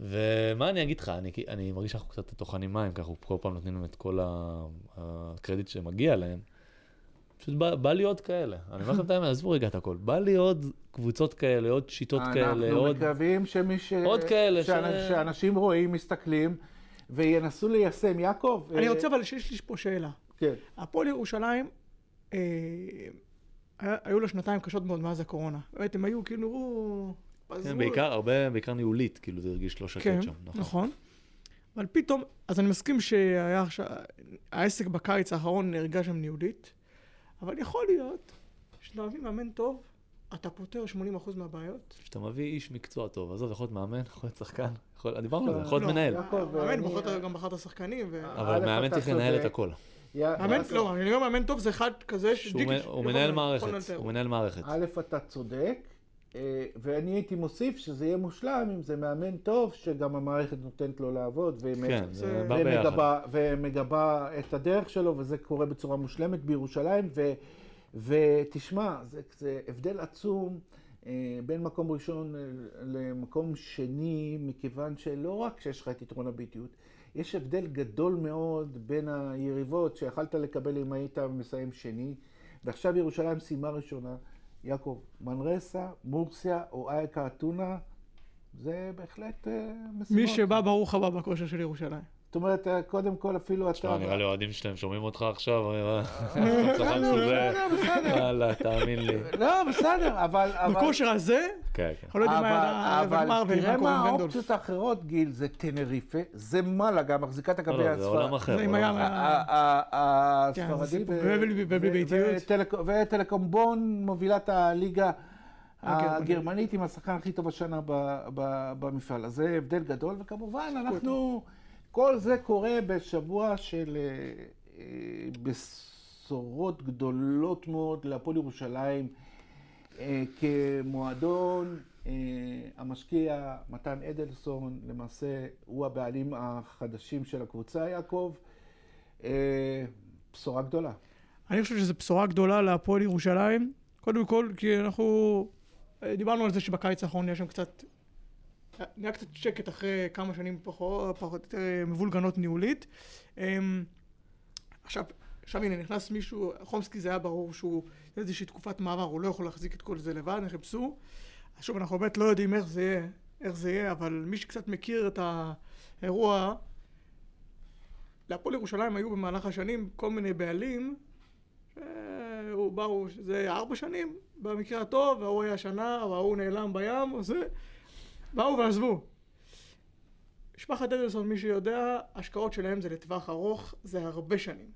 ומה אני אגיד לך, אני, אני מרגיש שאנחנו קצת טוחנים מים, ככה אנחנו כל פעם נותנים להם את כל הקרדיט שמגיע להם. פשוט בא, בא לי עוד כאלה. אני אומר לכם את האמת, עזבו רגע את הכל. בא לי עוד קבוצות כאלה, עוד שיטות כאלה, אנחנו עוד... מקווים שמי ש... עוד כאלה ש- שאנ- שאנשים רואים, מסתכלים, וינסו ליישם. יעקב. אני אה, רוצה אבל שיש לי פה שאלה. כן. הפועל ירושלים, אה, היו לה שנתיים קשות מאוד מאז הקורונה. באמת, הם היו כאילו. כן, בעיקר, הרבה, בעיקר ניהולית, כאילו זה הרגיש לא שקט כן, שם. נכון. נכון. אבל פתאום, אז אני מסכים שהיה עכשיו, העסק בקיץ האחרון נרגע שם ניהולית, אבל יכול להיות שאתה מביא מאמן טוב, אתה פותר 80% מהבעיות. כשאתה מביא איש מקצוע טוב, עזוב, יכול להיות מאמן, יכול להיות שחקן, יכול- דיברנו על זה, יכול להיות לא, מנהל. מאמן אני- בוחר את- גם בחר את השחקנים. ו- אבל מאמן צריך לנהל את. הכל. יא- מאמן, לא, אני אומר מאמן טוב זה אחד כזה מ- הוא מנהל מערכת. הוא מנהל מערכת. א', אתה צודק, אה, ואני הייתי מוסיף שזה יהיה מושלם אם זה מאמן טוב, שגם המערכת נותנת לו לעבוד, כן, ומגבה, את הדרך שלו, וזה קורה בצורה מושלמת בירושלים. ו, ותשמע, זה, זה הבדל עצום אה, בין מקום ראשון אה, למקום שני, מכיוון שלא רק שיש לך את יתרון הביטיות, יש הבדל גדול מאוד בין היריבות שיכלת לקבל אם היית מסיים שני, ועכשיו ירושלים סיימה ראשונה. יעקב, מנרסה, מורסיה או אייק אתונה, זה בהחלט אה, משימות. מי שבא, ברוך הבא בכושר של ירושלים. זאת אומרת, אה, קודם כל אפילו אתה... תשמע, נראה לי האוהדים שלהם שומעים אותך עכשיו, אה, שזה... וואלה, תאמין לי. לא, בסדר, אבל... בכושר הזה, כן, כן. אנחנו לא יודעים מה היה אבל, תראה מה. האופציות האחרות, גיל, זה טנריפה, זה מלאגה, מחזיקת לא, הקווי לא, זה עולם אחר. זה עם עולם הים אחר. ה- הספרדי. כן, זה ו- ובלי- ובלי ו- ביתיות. וטלק- וטלקומבון מובילת הליגה הגרמנית. עם השחקן הכי טוב השנה במפעל. אז זה הבדל גדול, וכמובן, אנחנו... כל זה קורה בשבוע של אה, אה, בשורות גדולות מאוד להפועל ירושלים. אה, כמועדון, המשקיע מתן אדלסון, למעשה הוא הבעלים החדשים של הקבוצה, יעקב. בשורה גדולה. אני חושב שזו בשורה גדולה להפועל ירושלים. קודם כל, כי אנחנו דיברנו על זה שבקיץ האחרון נהיה שם קצת... נהיה קצת שקט אחרי כמה שנים פחות, פחות יותר אה, מבולגנות ניהולית. אמ, עכשיו, עכשיו הנה נכנס מישהו, חומסקי זה היה ברור שהוא איזושהי תקופת מעבר, הוא לא יכול להחזיק את כל זה לבד, הם חיפשו. אז שוב, אנחנו באמת לא יודעים איך זה יהיה, איך זה יהיה, אבל מי שקצת מכיר את האירוע, להפועל ירושלים היו במהלך השנים כל מיני בעלים, שהוא באו, זה ארבע שנים במקרה הטוב, וההוא היה שנה, וההוא נעלם בים, או זה, באו ועזבו. משפחת אדלסון, מי שיודע, השקעות שלהם זה לטווח ארוך, זה הרבה שנים.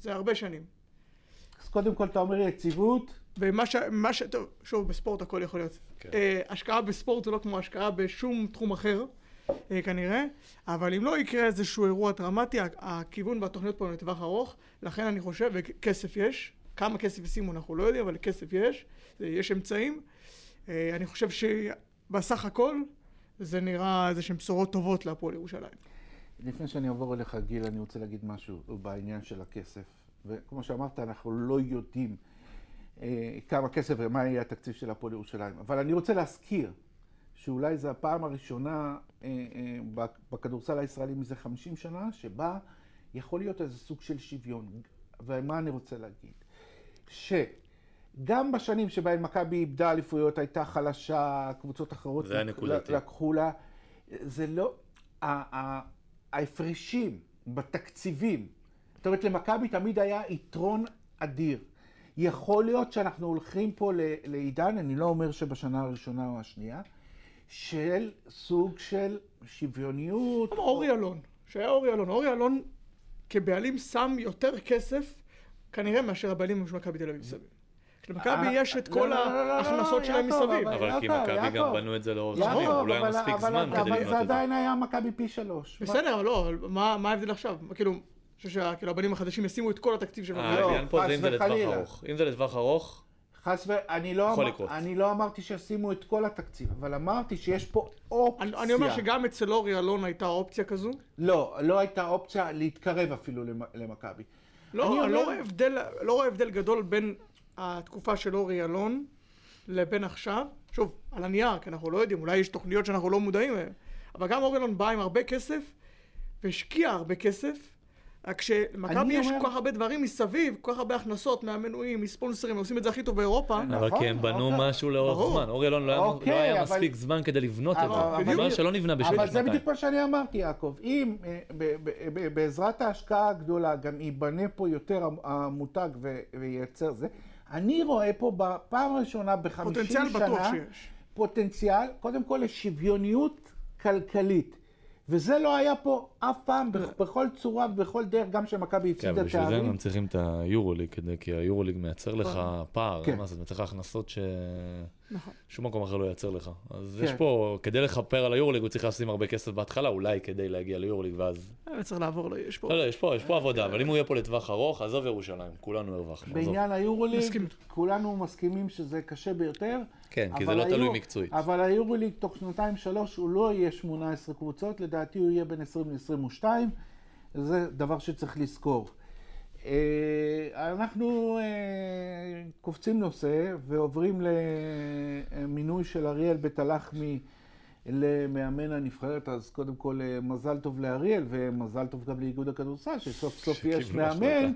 זה הרבה שנים. אז קודם כל אתה אומר יציבות, ומה ש... מה ש... טוב, שוב, בספורט הכל יכול להיות. כן. אה, השקעה בספורט זה לא כמו השקעה בשום תחום אחר, אה, כנראה, אבל אם לא יקרה איזשהו אירוע דרמטי, הכיוון והתוכניות פה הם לטווח ארוך, לכן אני חושב, וכסף יש, כמה כסף ישימו אנחנו לא יודעים, אבל כסף יש, אה, יש אמצעים. אה, אני חושב שבסך הכל זה נראה איזה שהן בשורות טובות להפועל ירושלים. לפני שאני אעבור אליך, גיל, אני רוצה להגיד משהו בעניין של הכסף. וכמו שאמרת, אנחנו לא יודעים אה, כמה כסף ומה יהיה התקציב של הפועל ירושלים. אבל אני רוצה להזכיר שאולי זו הפעם הראשונה אה, אה, בכ- בכדורסל הישראלי מזה 50 שנה, שבה יכול להיות איזה סוג של שוויון. ומה אני רוצה להגיד? שגם בשנים שבהן מכבי איבדה אליפויות, הייתה חלשה, קבוצות אחרות לק-. לקחו לה, זה לא... ה- ה- ההפרשים בתקציבים, זאת אומרת, למכבי תמיד היה יתרון אדיר. יכול להיות שאנחנו הולכים פה ל- לעידן, אני לא אומר שבשנה הראשונה או השנייה, של סוג של שוויוניות. כמו אורי אלון, שהיה אורי אלון. אורי אלון כבעלים שם יותר כסף כנראה מאשר הבעלים של מכבי תל אביב מסביב. למכבי אה, יש את לא, כל לא, לא, ההכנסות שלהם מסביב. אבל- אבל כי מכבי גם. בנו את זה לאורך שנים, הוא לא היה אבל- מספיק אבל- זמן כדי אבל לבנות זה את זה. עדיין היה מכבי פי שלוש. בסדר, אבל לא, אבל מה מה ההבדל עכשיו? כאילו, אני חושב שהבעלים החדשים ישימו את כל התקציב של מכבי. לא, העניין פה זה אם זה לטווח. ארוך. אם זה לטווח ארוך, חס ו... אני לא, אמר... אני לא אמרתי שישימו את כל התקציב, אבל אמרתי שיש פה אופציה. אני אני אומר שגם אצל אורי אלון הייתה אופציה כזו. לא, לא הייתה אופציה להתקרב אפילו למ- למכבי. לא, אני אני לא אומר- רואה הבדל, לא רואה הבדל גדול בין התקופה של אורי אלון לבין עכשיו. שוב, על הנייר, כי אנחנו לא יודעים, אולי יש תוכניות שאנחנו לא מודעים להן. אבל גם אורי אלון בא עם הרבה כסף, והשקיע הרבה כסף. רק שלמכבי יש אומר- כל כך הרבה דברים מסביב, כל כך הרבה הכנסות מהמנויים, מספונסרים, הם עושים את זה הכי טוב באירופה. נכון, אבל כי הם בנו אוקיי. משהו לאורך ברור. זמן. אורי אלון לא היה- אוקיי, לא היה אבל- מספיק זמן כדי לבנות את אבל- זה. אבל- דבר שלא נבנה בשביל אבל זה שנתיים. בדיוק מה שאני אמרתי, יעקב. אם אה, ב- ב- ב- בעזרת ההשקעה הגדולה גם ייבנה פה יותר המ- המותג ו- וייצר זה, אני רואה פה בפעם הראשונה בחמישים פוטנציאל שנה... בטוח שיש. פוטנציאל, קודם כל לשוויוניות כלכלית. וזה לא היה פה אף פעם, בכ- בכל צורה ובכל דרך, גם כשמכבי כן, הפסידה אבל בשביל זה תארים. הם צריכים את היורוליג, כי היורוליג מייצר לך פער, כן. מה זה, מייצר לך הכנסות ש... נכון. שום מקום אחר לא ייצר לך. אז כן. יש פה, כדי לכפר על היורוליג, הוא צריך לשים הרבה כסף בהתחלה, אולי כדי להגיע ליורוליג, ואז... אה, צריך לעבור, ל- יש פה... לא, לא, יש פה, יש פה עבודה, אבל אם הוא יהיה פה לטווח ארוך, עזוב ירושלים, כולנו הרווחנו. בעניין היורוליג, מסכים. כולנו מסכימים שזה קשה ביותר. כן, כי אבל זה לא תלוי מקצועית. אבל היורוליג תוך שנתיים שלוש הוא לא יהיה 18 קבוצות, לדעתי הוא יהיה בין 20 ל-22, זה דבר שצריך לזכור. אה, אנחנו אה, קופצים נושא ועוברים למינוי של אריאל בית הלחמי למאמן הנבחרת, אז קודם כל אה, מזל טוב לאריאל ומזל טוב גם לאיגוד הכדורסל, שסוף סוף יש מאמן.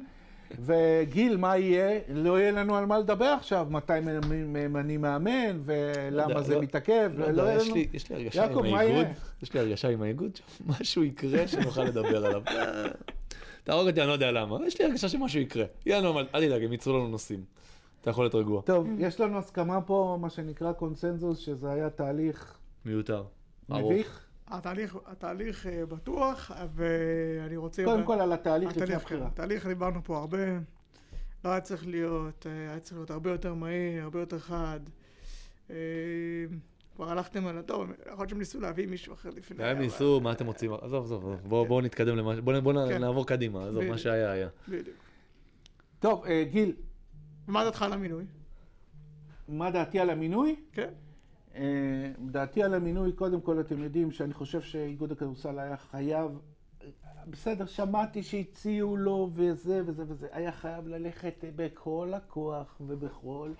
וגיל, מה יהיה? לא יהיה לנו על מה לדבר עכשיו, מתי ממנים מאמן, ולמה יודע, זה לא- מתעכב, לא ולא יודע, יש לנו... לי- יש לי הרגשה עם האיגוד? יש לי הרגשה עם האיגוד, שמשהו יקרה שנוכל לדבר עליו. אה, תהרוג אותי, אני לא יודע למה, יש לי הרגשה שמשהו יקרה. יהיה לנו, אל תדאג, הם ייצרו לנו נושאים. אתה יכול להיות רגוע. טוב, יש לנו הסכמה פה, מה שנקרא קונסנזוס, שזה היה תהליך מיותר. מביך. התהליך, התהליך אה, בטוח, ואני רוצה... קודם כל על התהליך לפני התהליך, הבחירה. התהליך דיברנו פה הרבה, לא היה צריך להיות, אה, היה צריך להיות הרבה יותר מהיר, הרבה יותר חד. כבר הלכתם על הטוב, יכול להיות שהם ניסו להביא מישהו אחר לפני. גם הם ניסו, מה אתם רוצים? עזוב, עזוב. בואו בואו נתקדם למה... בואו כן. נעבור קדימה, עזוב, מה. שהיה היה. בדיוק. טוב, אה, גיל, ומה דעתך על המינוי? מה דעתי על המינוי? כן? אה, דעתי על המינוי, קודם כל אתם יודעים שאני חושב שאיגוד הכדורסל היה חייב, בסדר, שמעתי שהציעו לו וזה וזה וזה, היה חייב ללכת בכל הכוח ובכל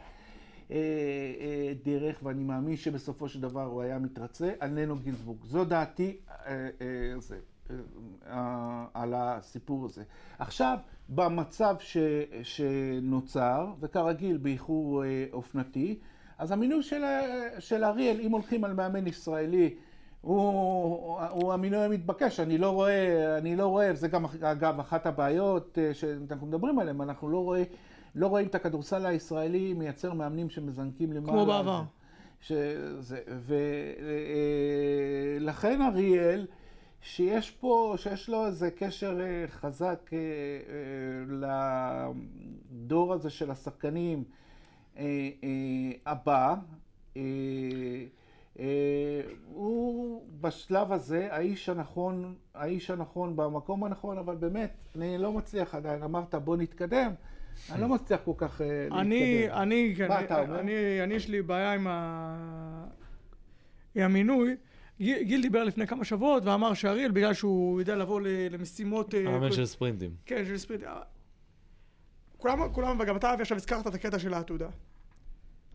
דרך, ואני מאמין שבסופו של דבר הוא היה מתרצה על ננו גינזבורג. זו דעתי אה, אה, זה, אה, על הסיפור הזה. עכשיו, במצב ש, שנוצר, וכרגיל באיחור אה, אופנתי, אז המינוי של, ה- של אריאל, אם הולכים על מאמן ישראלי, הוא, הוא המינוי המתבקש, אני לא רואה, אני לא רואה, זה גם אגב אחת הבעיות אה, שאנחנו מדברים עליהן, אנחנו לא, רואה, לא רואים את הכדורסל הישראלי מייצר מאמנים שמזנקים למעלה. כמו בעבר. שזה, ולכן אריאל, שיש פה, שיש לו איזה קשר אה, חזק אה, אה, לדור הזה של השחקנים אה, אה, הבא, אה, אה, הוא בשלב הזה האיש הנכון, האיש הנכון במקום הנכון, אבל באמת, אני לא מצליח עדיין, אמרת בוא נתקדם, אני לא מצליח כל כך אה, להתקדם. אני, אני, מה אני, אתה אומר? אני, אני, יש לי בעיה עם, המינוי. גיל, דיבר לפני כמה שבועות ואמר שאריאל, בגלל שהוא יודע לבוא למשימות... אה, מאמן כל- של ספרינטים. כן, של ספרינט. אה, כולם, כולם, וגם אתה אבי עכשיו הזכרת את הקטע של העתודה.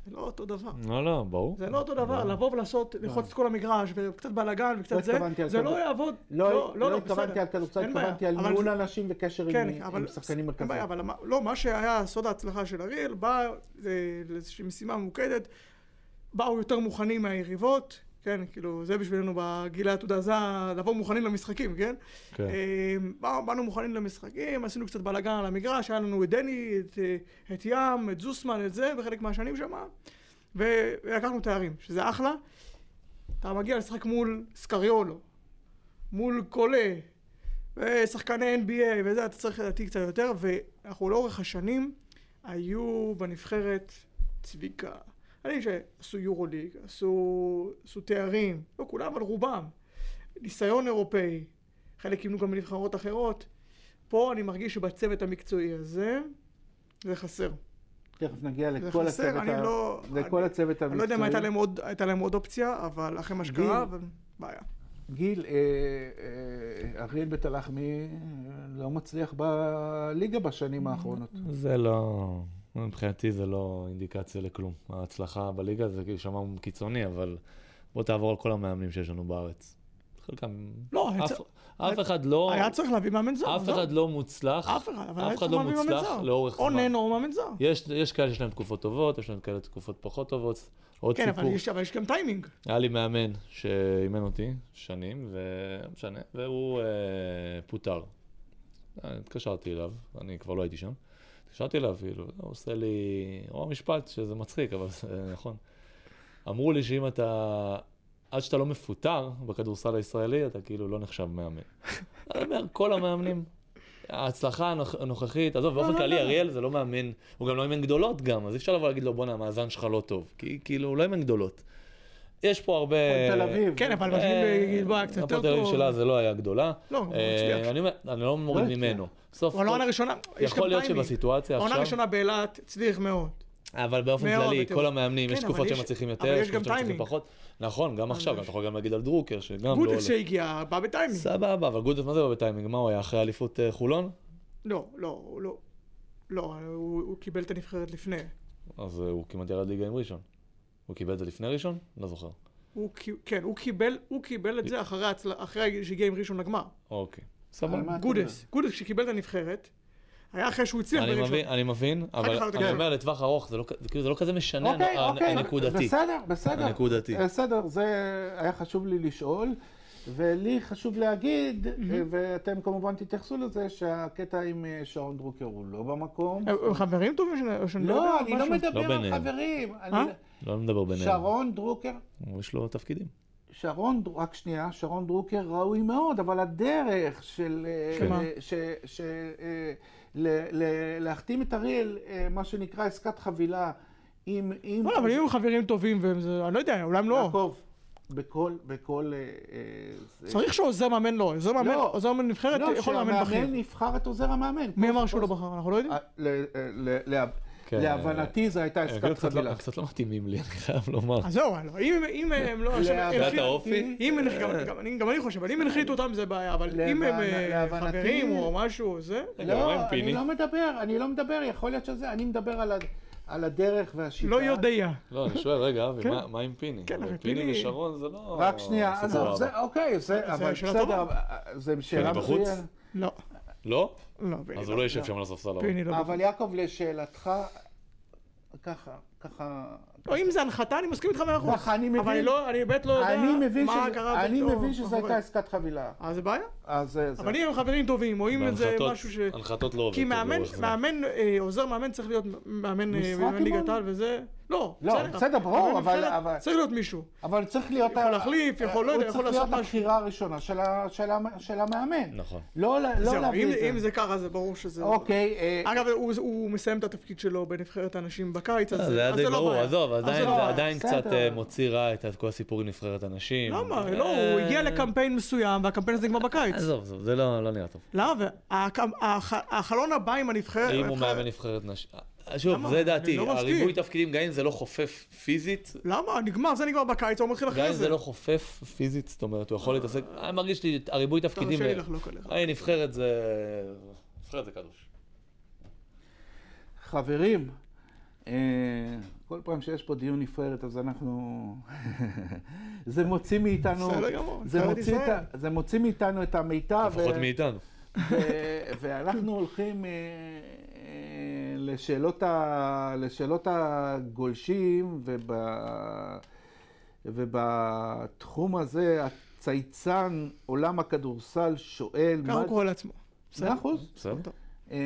זה לא אותו דבר. לא, לא, ברור. זה לא אותו דבר, לבוא ולעשות, ללחוץ את כל המגרש, וקצת בלאגן, לא וקצת זה, התכוונתי על זה לא יעבוד. לא, לא, התכוונתי בסדר. על כדורסל, אין בעיה. התכוונתי על ניהול זה- אנשים וקשר כן, עם, אבל עם שחקנים אין מרכזיים. בעיה, אבל לא, מה שהיה סוד ההצלחה של אריאל, בא זה- לאיזושהי משימה ממוקדת, באו יותר מוכנים מהיריבות, כן, כאילו, זה בשבילנו בגילי העתודה, זה לבוא מוכנים למשחקים, כן? כן. באו- באנו מוכנים למשחקים, עשינו קצת בלאגן על המגרש, היה לנו את דני, את, אה, את ים, את זוסמן, את זה, בחלק מהשנים שם, ולקחנו תארים, שזה אחלה. אתה מגיע לשחק מול סקריולו, מול קולה, ושחקני NBA וזה, אתה צריך לדעתי קצת יותר, ואנחנו לאורך השנים היו בנבחרת צביקה. אני שעשו יורוליג, עשו, עשו תארים, לא כולם, אבל רובם. ניסיון אירופאי, חלק אימנו גם בנבחרות אחרות. פה אני מרגיש שבצוות המקצועי הזה, זה חסר. תכף נגיע לכל חסר, הצוות, אני ה- לא... לכל אני- הצוות המקצועי. אני לא יודע אם הייתה להם עוד, הייתה להם עוד אופציה, אבל אחרי מה שקרה, בעיה. גיל, אה, אה, אריאל בית הלחמי לא מצליח בליגה בשנים האחרונות. זה לא... מבחינתי זה לא אינדיקציה לכלום. ההצלחה בליגה זה כאילו שמע קיצוני, אבל בוא תעבור על כל המאמנים שיש לנו בארץ. חלקם... לא, אף- אף אחד לא... היה צריך להביא מאמן זר. אף זהו. אחד לא מוצלח. אף אחד, אבל אף אחד לא מוצלח. לאורך או זמן. ננו או מאמן זר. יש, יש כאלה שיש להם תקופות טובות, יש להם כאלה תקופות פחות טובות. עוד כן, סיפור, יש, אבל יש גם טיימינג. היה לי מאמן שאימן אותי שנים, ולא משנה, והוא אה, פוטר. אה, התקשרתי אליו, אני כבר לא הייתי שם. התקשרתי אליו, כאילו, הוא עושה לי, הוא אמר משפט שזה מצחיק, אבל זה נכון. אמרו לי שאם אתה, עד שאתה לא מפוטר בכדורסל הישראלי, אתה כאילו לא נחשב מאמן. אני אומר, כל המאמנים, ההצלחה הנוכ- הנוכחית, עזוב, באופן לא, כללי, לא. אריאל זה לא מאמן, הוא גם לא אימן גדולות גם, אז אי אפשר לבוא להגיד לו, בואנה, המאזן שלך לא טוב. כי כאילו, הוא לא אימן גדולות. יש פה הרבה... תל אביב. כן, אבל אה, משווים בגלבוע קצת יותר הפועל תל אביב טוב. שלה זה לא היה גדולה. לא, הוא אה, הצליח. אני לא מוריד הצליח. ממנו. בסוף, הוא לא העונה הראשונה, יש יכול להיות. שבסיטואציה העונה עכשיו, הראשונה באילת הצליח מאוד. אבל באופן כללי. כל המאמנים, כן, יש אבל תקופות שהם מצליחים אבל יותר, יש גם תקופות שהם מצליחים. פחות. נכון, גם עכשיו. אתה יכול גם להגיד על דרוקר, שגם לא... גודס עולה. שהגיע, בא בטיימינג. סבבה, אבל גודס, מה זה בא בטיימינג? מה הוא היה אחרי אליפות אה, חולון? לא, לא, הוא לא. לא, הוא הוא קיבל את הנבחרת לפני. אז הוא כמעט ירד ליגה עם ראשון. הוא קיבל את זה לפני ראשון? לא זוכר. הוא קי- כן, הוא קיבל, הוא קיבל את זה אחרי ההצל- אחרי שהגיע עם ראשון לגמר. אוקיי. סבבה. אתה גודס, גודס כשקיבל את הנבחרת, היה אחרי שהוא הצליח אני בראשון. מבין, אני מבין, אבל אני אומר לטווח ארוך, זה לא כאילו זה לא כזה משנה אוקיי, הנ- אוקיי, הנקודתי. בסדר, בסדר. הנקודתי. בסדר, זה היה חשוב לי לשאול, ולי חשוב להגיד, ואתם כמובן תתייחסו לזה, שהקטע עם אה, שרון דרוקר הוא לא במקום. הם חברים טובים שאני- או שאני יודע לא, אני לא משהו? מדבר לא על ביניהם. חברים. אני- אה? לא נדבר ביניהם. שרון דרוקר, יש לו תפקידים. שרון, רק שנייה, שרון דרוקר ראוי מאוד, אבל הדרך של... אה, שמה? אה. אה, להחתים את אריאל, אה, מה שנקרא עסקת חבילה, עם... עם- לא, אבל אם הם חברים טובים, אני לא יודע, אולי הם לא. יעקב, בכל... בכל... אה, אה, זה- צריך שעוזר מאמן לא, עוזר מאמן, לא. עוזר מאמן נבחרת לא, יכול לאמן בכיר. שהמאמן יבחר את עוזר המאמן. מי אמר שהוא לא בחר? אנחנו לא יודעים? אה, ל- ל- ל- כן. להבנתי זו הייתה עסקת לא- חבילה. קצת לא מתאימים לי, אני חייב לומר. אז זהו, לא, אם אם הם לא... החליטו- האופי? אם הם- גם- גם אני- גם אני חושב, אבל אם הנחליטו אותם זה בעיה, אבל אם הם להבנתי- חברים או משהו, זה... לא, אני? לא מדבר, אני לא מדבר, יכול להיות שזה, אני מדבר על ה- על הדרך והשיטה. לא יודע. לא, אני שואל, רגע, אבי, כן. מה- מה עם פיני? כן, פיני פיני- ושרון זה לא... רק שנייה. זה אוקיי, זה, אבל בסדר. זה שאלה? מצוינת. לא. לא? לא, פיני אז לא. הוא לא יישב שם על הספסל. לא. אבל יעקב, לשאלתך, ככה, ככה, לא, אם זה הנחתה, אני מסכים איתך מאה אחוז. ככה אני אבל מבין. אני לא, אני באמת לא יודע מה קרה אני מבין שזו הייתה מאחורי. עסקת חבילה. אז זה בעיה. אז זה... זה- אבל אם הם חברים טובים, או אם זה משהו ש... הנחתות לא עובד. כי מאמן, אה, עוזר מאמן צריך להיות מאמן אה, ליגת? העל וזה... לא, לא, בסדר, ברור, מאמן אבל- נבחרת אבל- צריך להיות מישהו. אבל צריך להיות... יכול להחליף, יכול- לא יודע, יכול הוא צריך לעשות להיות משהו. הבחירה הראשונה של ה- של ה- של המאמן. נכון. לא לא זהו, להביא אם- את זה. אם זה ככה, זה ברור שזה... אוקיי, אה, אגב, הוא- הוא מסיים את התפקיד שלו בנבחרת הנשים בקיץ, אז אה, זה היה אז די זה לא ברור, בעיה. עזוב, אז עדיין לא זה. עדיין בסדר. קצת אה, מוציא רע את כל הסיפור עם נבחרת הנשים. למה? אה, לא, הוא הגיע לקמפיין מסוים, והקמפיין הזה נגמר בקיץ. עזוב, עזוב, זה לא לא נראה טוב. למה? החלון הבא עם הנבחרת... אם הוא מאמן נבחרת נשים. שוב, למה? זה דעתי, לא. הריבוי תפקידים, גם אם זה לא חופף פיזית, למה? נגמר, זה נגמר בקיץ, הוא מתחיל גם אחרי אם זה. זה לא חופף פיזית, זאת אומרת, הוא יכול להתעסק, אני מרגיש לי, הריבוי תפקידים, תרשה לי לחלוק עליך. היי, נבחרת זה, נבחרת זה קדוש. חברים, אה, כל פעם שיש פה דיון נפרדת, אז אנחנו... זה מוציא מאיתנו... בסדר גמור, זה נבחרת מוציא, זה מאיתנו את המיטב. לפחות מאיתנו. ואנחנו הולכים אה, אה, לשאלות, ה, לשאלות הגולשים, וב, ובתחום הזה הצייצן עולם הכדורסל שואל, ככה מה- קורא לעצמו. מאה אחוז. בסדר. אה,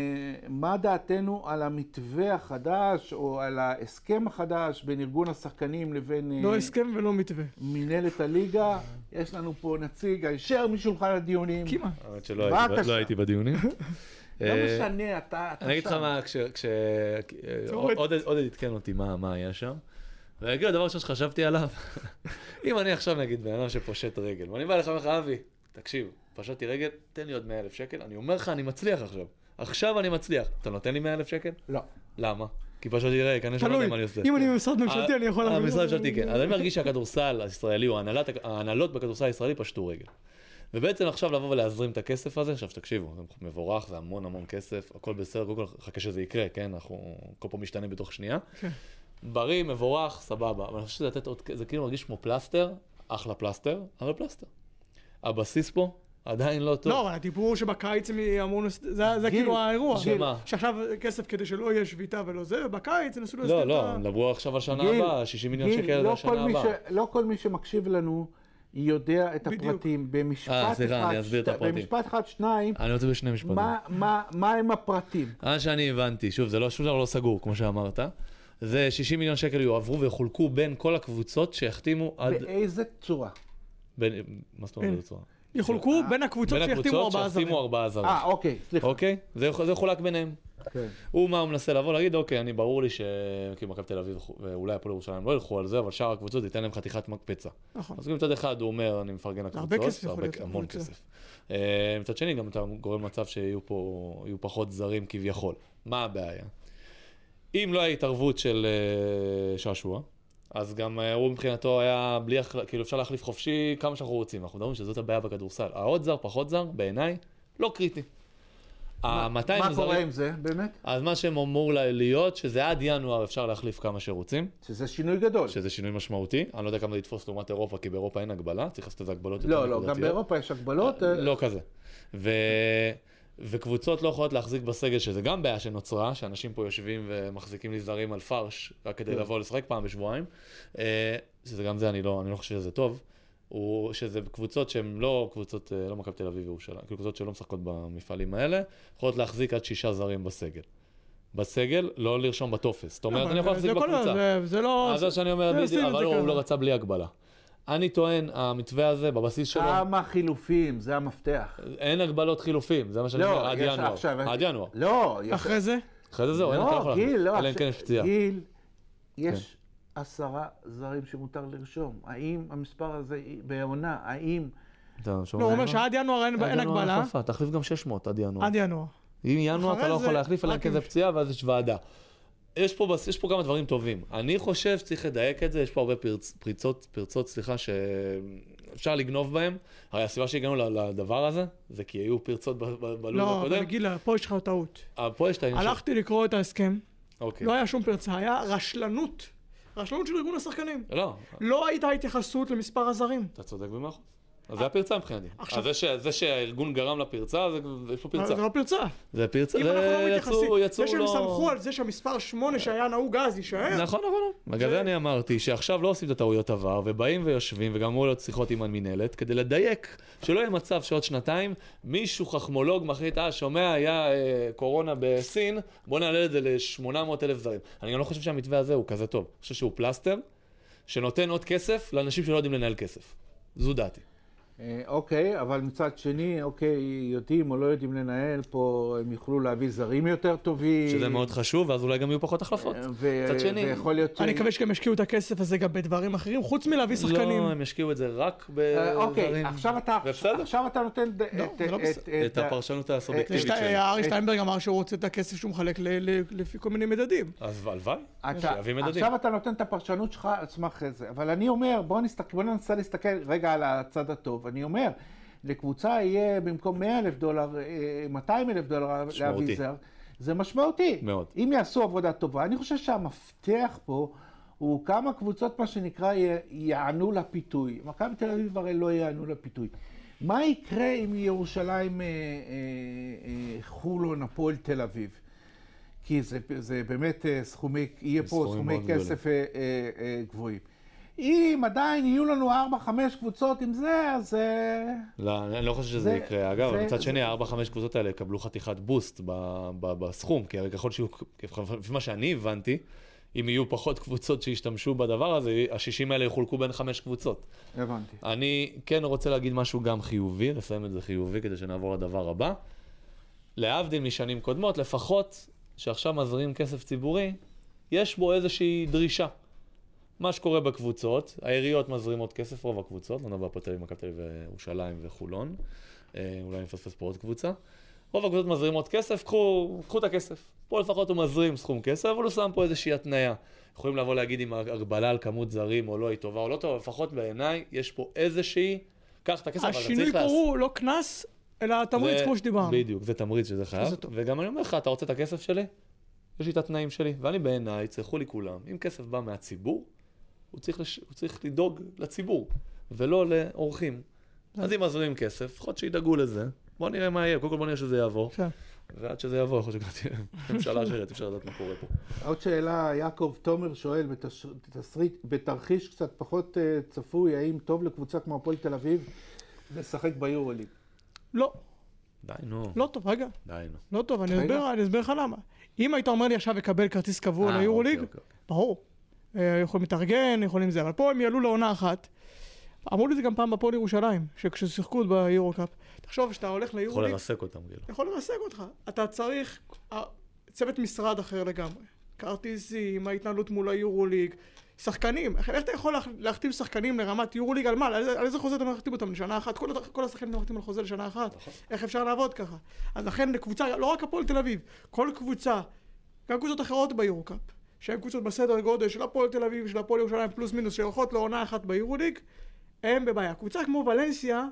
מה דעתנו על המתווה החדש, או על ההסכם החדש בין ארגון השחקנים לבין אה, לא הסכם ולא מתווה. מינהלת הליגה? יש לנו פה נציג הישר משולחן הדיונים. כמעט. האמת שלא הייתי. לא הייתי בדיונים. לא אה, משנה, אתה... אתה אני אגיד לך שם. מה, כש... עודד עודד עדכן אותי מה היה שם. אגיד הדבר ראשון שחשבתי עליו, אם אני עכשיו נגיד בן אדם שפושט רגל, ואני בא אליך ואומר לך, אבי, תקשיב, פשטתי רגל, תן לי עוד 100 אלף שקל, אני אומר לך, אני מצליח עכשיו. עכשיו אני מצליח. אתה נותן לי 100 אלף שקל? לא. למה? כי פשטתי רגל, כנראה שלא יודע תלוי. מה אני עושה. אם אני במשרד ממשלתי, אני יכול. המשרד הממשלתי, כן. אז אני מרגיש שהכדורסל הישראלי, או ההנהלות בכדורסל הישראלי פשטו רגל. ובעצם עכשיו לבוא ולהזרים את הכסף הזה, עכשיו תקשיבו, זה מבורך, זה המון המון כסף, הכל בסדר, קודם כל חכה שזה יקרה, כן? אנחנו, כל פעם משתנה בתוך שנייה. כן. בריא, מבורך, סבבה, אבל אני חושב שזה לתת עוד, זה כאילו מרגיש כמו פלסטר, אחלה פלסטר, אבל פלסטר. הבסיס פה עדיין לא טוב. לא, אבל הדיבור שבקיץ הם אמרו, זה זה גיל, כאילו האירוע. שמה? שעכשיו כסף כדי שלא יהיה שביתה ולא זה, ובקיץ ינסו להסדיר לא, את לא, ה... דברו עכשיו על שנה הבאה, 60 מיליון שקל לא לשנה כל מי הבאה. ש- לא כל מי שמקשיב לנו יודע את בדיוק. הפרטים. במשפט אה, אחד, סליחה, אני אסביר את הפרטים. במשפט אחד, שניים, אני רוצה בשני משפטים. מה- מה מה הם הפרטים? מה שאני הבנתי, שוב, זה לא שום דבר לא סגור, כמו שאמרת, זה 60 מיליון שקל יועברו ויחולקו בין כל הקבוצות שיחתימו עד... באיזה צורה? בין... מה זאת אומרת. באיזה צורה? יחולקו בין הקבוצות בין שיחתימו הקבוצות ארבעה זרים. שיחתימו ארבעה זרים. אה, אוקיי, סליחה. אוקיי? זה זה יחולק ביניהם. כן. הוא מה הוא מנסה לבוא להגיד, אוקיי, אני ברור לי שכאילו מכבי תל אביב ואולי הפועל ירושלים לא ילכו על זה, אבל שאר הקבוצות ייתן להם חתיכת מקפצה. נכון. אז מצד אחד הוא אומר, אני מפרגן לקבוצות, הרבה כסף הרבה- להיות המון. כסף. אה, מצד שני, גם אתה גורם למצב שיהיו פה, פחות זרים כביכול. מה הבעיה? אם לא היה התערבות של אה, שעשוע, אז גם אה, הוא מבחינתו היה בלי, כאילו אפשר להחליף חופשי כמה שאנחנו רוצים. אנחנו מדברים שזאת הבעיה בכדורסל. העוד זר, פחות זר, בעיניי, לא קריטי. ה-200 מה קורה עם זה, באמת? אז מה שהם אמור לה- להיות, שזה עד ינואר אפשר להחליף כמה שרוצים. שזה שינוי גדול. שזה שינוי משמעותי, אני לא יודע כמה זה יתפוס לעומת אירופה, כי באירופה אין הגבלה, צריך לעשות איזה הגבלות יותר לא, לא, גם. באירופה יש הגבלות. אה, לא כזה. ו... וקבוצות לא יכולות להחזיק בסגל, שזה גם בעיה שנוצרה, שאנשים פה יושבים ומחזיקים לי זרים על פרש, רק כדי כן. לבוא לשחק פעם בשבועיים. אה, שזה גם זה, אני לא, אני לא חושב שזה טוב. הוא שזה קבוצות שהן לא קבוצות, אה, לא מכבי תל אביב וירושלים, כאילו קבוצות שלא משחקות במפעלים האלה, יכולות להחזיק עד שישה זרים בסגל. בסגל, לא לרשום בטופס. זאת אומרת, אני יכול להחזיק בקבוצה. זה- לא... אז זה שאני אומר, אבל לא, הוא. לא רצה בלי הגבלה. אני טוען, המתווה הזה, בבסיס שלו, כמה חילופים, זה המפתח. אין הגבלות חילופים, זה מה שאני אומר, עד ינואר. עד ינואר. לא. אחרי זה? אחרי זה זהו, אין, אתה לא יכול לא, להחליף. לא. אלא אם כן יש פציעה. גיל, יש עשרה זרים שמותר לרשום. האם המספר הזה בעונה, האם... אתה שומע? לא, הוא אומר שעד ינואר אין הגבלה. תחליף גם 600 עד ינואר. עד ינואר. אם ינואר אתה לא יכול להחליף, אלא אם רק כן זה פציעה, ואז יש ועדה. יש פה, יש פה כמה דברים טובים. אני חושב שצריך לדייק את זה, יש פה הרבה פרצ, פריצות, פרצות, סליחה, שאפשר לגנוב בהם. הרי הסיבה שהגענו לדבר הזה, זה כי היו פרצות ב- ב- בלו"ז לא, הקודם. אבל גילה, פה יש לך טעות. אה, פה יש את העניין. הלכתי לקרוא את ההסכם, אוקיי. לא היה שום פרצה, היה רשלנות. רשלנות של ארגון השחקנים. לא, לא הייתה התייחסות למספר הזרים. אתה צודק במאה אחוז. אז זה הפרצה מבחינתי. עכשיו- זה ש- זה שהארגון גרם לפרצה, זה- יש פה פרצה. זה לא פרצה. זה פרצה, אם אנחנו לא זה מתייחסים, יצאו, יצאו זה שהם לא... סמכו על זה שהמספר 8 שהיה נהוג אז יישאר. נכון, נכון. בגלל זה אני אמרתי שעכשיו לא עושים את הטעויות עבר, ובאים ויושבים, וגם אמור להיות שיחות עם המינהלת, כדי לדייק, שלא יהיה מצב שעוד שנתיים מישהו חכמולוג מחליט, אה, שומע, היה אה, קורונה בסין, בוא נעלה את זה ל-800 אלף זרים. אני גם לא חושב שהמתווה הזה הוא כזה טוב. אני חושב שהוא פלסטר, שנותן עוד כסף לאנשים שלא יודעים לנהל כסף. זו דעתי. אה, אוקיי, אבל מצד שני, אוקיי, יודעים או לא יודעים לנהל פה, הם יוכלו להביא זרים יותר טובים. שזה מאוד חשוב, ואז אולי גם יהיו פחות החלפות. אה, ו- מצד שני- ויכול להיות ש... אני מקווה שגם ישקיעו את הכסף הזה גם בדברים אחרים, חוץ מלהביא שחקנים. לא, הם ישקיעו את זה רק אה, אוקיי. עכשיו אתה, ובסדר. עכשיו אתה נותן לא, את- לא את- בסדר. את הפרשנות הסובייקטיבית שלי. ארי שטיינברג אמר שהוא רוצה את הכסף שהוא מחלק ל- ל- לפי כל מיני מדדים. אז הלוואי, שיביא מדדים. עכשיו אתה נותן את הפרשנות שלך על סמך זה, אבל אני אומר, בוא, נסתכל, בוא ננסה להסתכל רגע על הצד הטוב. אני אומר, לקבוצה יהיה במקום 100 אלף דולר, אה, 200 אלף דולר משמעותי. להביא זר, זה משמעותי. מאוד. אם יעשו עבודה טובה. אני חושב שהמפתח פה הוא כמה קבוצות, מה שנקרא, יענו לפיתוי. מכבי תל אביב הרי לא יענו לפיתוי. מה יקרה אם ירושלים, אה, אה, אה, חולון, הפועל תל אביב? כי זה, זה באמת אה, סכומי, יהיה פה סכומי כסף אה, אה, אה, גבוהים. אם עדיין יהיו לנו 4-5 קבוצות עם זה, אז... אה, לא, אני לא חושב שזה זה- יקרה. אגב, זה- מצד זה- שני, הארבע, חמש קבוצות האלה יקבלו חתיכת בוסט ב- ב- בסכום, כי הרי ככל שיהיו, לפי מה שאני הבנתי, אם יהיו פחות קבוצות שישתמשו בדבר הזה, ה-60 האלה יחולקו בין חמש קבוצות. הבנתי. אני כן רוצה להגיד משהו גם חיובי, לסיים את זה חיובי כדי שנעבור לדבר הבא. להבדיל משנים קודמות, לפחות שעכשיו מזרים כסף ציבורי, יש בו איזושהי דרישה. מה שקורה בקבוצות, העיריות מזרימות כסף, רוב הקבוצות, נדבר פה תל אביב, מכבי תל אביב וירושלים וחולון, אה, אולי אני מפספס פה עוד קבוצה. רוב הקבוצות מזרימות כסף, קחו, קחו את הכסף. פה לפחות הוא מזרים סכום כסף, אבל הוא שם פה איזושהי התניה. יכולים לבוא להגיד אם ההגבלה על כמות זרים או לא היא טובה או לא טובה, לפחות בעיניי יש פה איזושהי, קח את הכסף, אבל אתה השינוי צריך פה לעשות. הוא לא קנס, אלא תמריץ כמו שדיברנו. בדיוק, זה תמריץ שזה חייב. שזה. וגם אני אומר לך, אתה רוצה את הכסף שלי? יש לי את התנאים שלי, ואני בעיניי, יצרכו לי כולם, אם כסף בא מהציבור, הוא צריך, לש... הוא צריך לדאוג לציבור, ולא לאורחים. אז אם מזרימים כסף, לפחות שידאגו לזה. בוא נראה מה יהיה, קודם כל בוא נראה שזה יעבור, כן. ועד שזה יעבור, יכול להיות שכבר תהיה ממשלה אחרת, אי אפשר לדעת מה קורה פה. עוד שאלה, יעקב תומר שואל. בתסריט, בתרחיש קצת פחות uh, צפוי, האם טוב לקבוצה כמו הפועל תל אביב לשחק ביורוליג? לא, די, נו. לא טוב, רגע, די, נו. לא טוב, אני. אסביר לך למה. אם היית אומר לי עכשיו לקבל כרטיס קבוע אה, ליורוליג, אוקיי, אוקיי. ברור. אה, יכולים להתארגן, יכולים זה, אבל פה הם יעלו לעונה אחת. אמרו לי את זה גם פעם בפועל ירושלים, שכששיחקו ביורו-קאפ. תחשוב שאתה הולך יכול ליורו-ליג, לרסק אותם, כאילו. יכול לרסק אותך. אתה צריך אה, צוות משרד אחר לגמרי. כרטיסים, ההתנהלות מול היורו-ליג, שחקנים. איך אתה יכול להחתים שחקנים לרמת יורו-ליג על מה? על איזה- חוזה אתה מחתים אותם? לשנה אחת? כל, כל השחקנים מחתים על חוזה לשנה אחת? נכון. איך אפשר לעבוד ככה? אז לכן לקבוצה, לא רק הפועל תל אביב, כל קבוצה, גם קבוצות אחרות ביורו-קאפ, שהן קבוצות בסדר גודל של הפועל תל אביב, של הפועל ירושלים פלוס מינוס, שהולכות לעונה אחת ביורו-ליג, הם בבעיה. קבוצה כמו ולנסיה,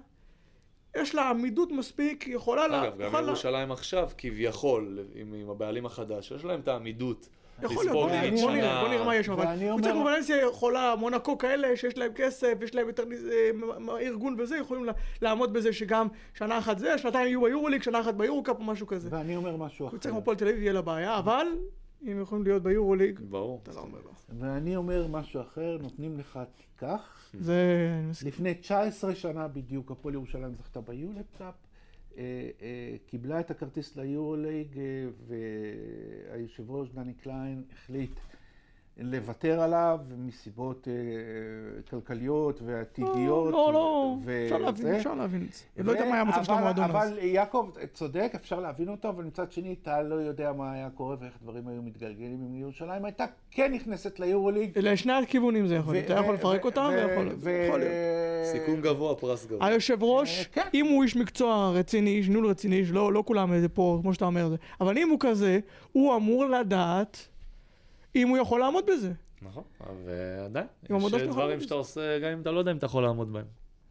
יש לה עמידות מספיק, היא יכולה לה... אגב, גם לה- ירושלים עכשיו, כביכול, עם, עם הבעלים החדש, יש להם את העמידות. יכול להיות, בוא נראה, נגיד בוא נראה, שנה- בוא נראה מה יש שם, אבל קבוצה כמו ולנסיה יכולה, מונקו כאלה, שיש להם כסף, יש להם יותר אה, ארגון וזה, יכולים לה- לעמוד בזה שגם שנה אחת זה, שנתיים יהיו ביורוליג, שנה אחת ביורו-קאפ או משהו כזה. ואני אומר משהו אחר. קבוצה כמו הפועל תל אביב יהיה לה בעיה, אבל אם הם יכולים להיות ביורוליג, ברור. אתה לא אומר לא. ואני אומר משהו אחר, נותנים לך, תיקח. זה... אני מסכים. לפני 19 שנה בדיוק הפועל ירושלים זכתה ב ULEB Cup, אה, אה, קיבלה את הכרטיס ליורוליג אה, והיושב ראש דני קליין החליט לוותר עליו מסיבות אה, כלכליות ועתידיות. לא, לא, אפשר להבין. אפשר להבין את זה. אני לא יודע מה היה המצב של אבל- המועדון אז. אבל יעקב צודק, אפשר להבין אותו, אבל מצד שני אתה לא יודע מה היה קורה ואיך דברים היו מתגלגלים אם ירושלים הייתה כן נכנסת ליורוליג. לשני הכיוונים זה יכול להיות. אתה יכול לפרק אותם ו- ויכול להיות. סיכון גבוה, פרס גבוה. היושב ראש, אה, כן. אם הוא איש מקצוע רציני, איש ניהול רציני, לא, לא כולם איזה פה, כמו שאתה אומר, זה. אבל אם הוא כזה, הוא אמור לדעת אם הוא יכול לעמוד בזה. נכון, ועדיין, יש דברים שאתה עושה, גם אם אתה לא יודע אם אתה יכול לעמוד בהם.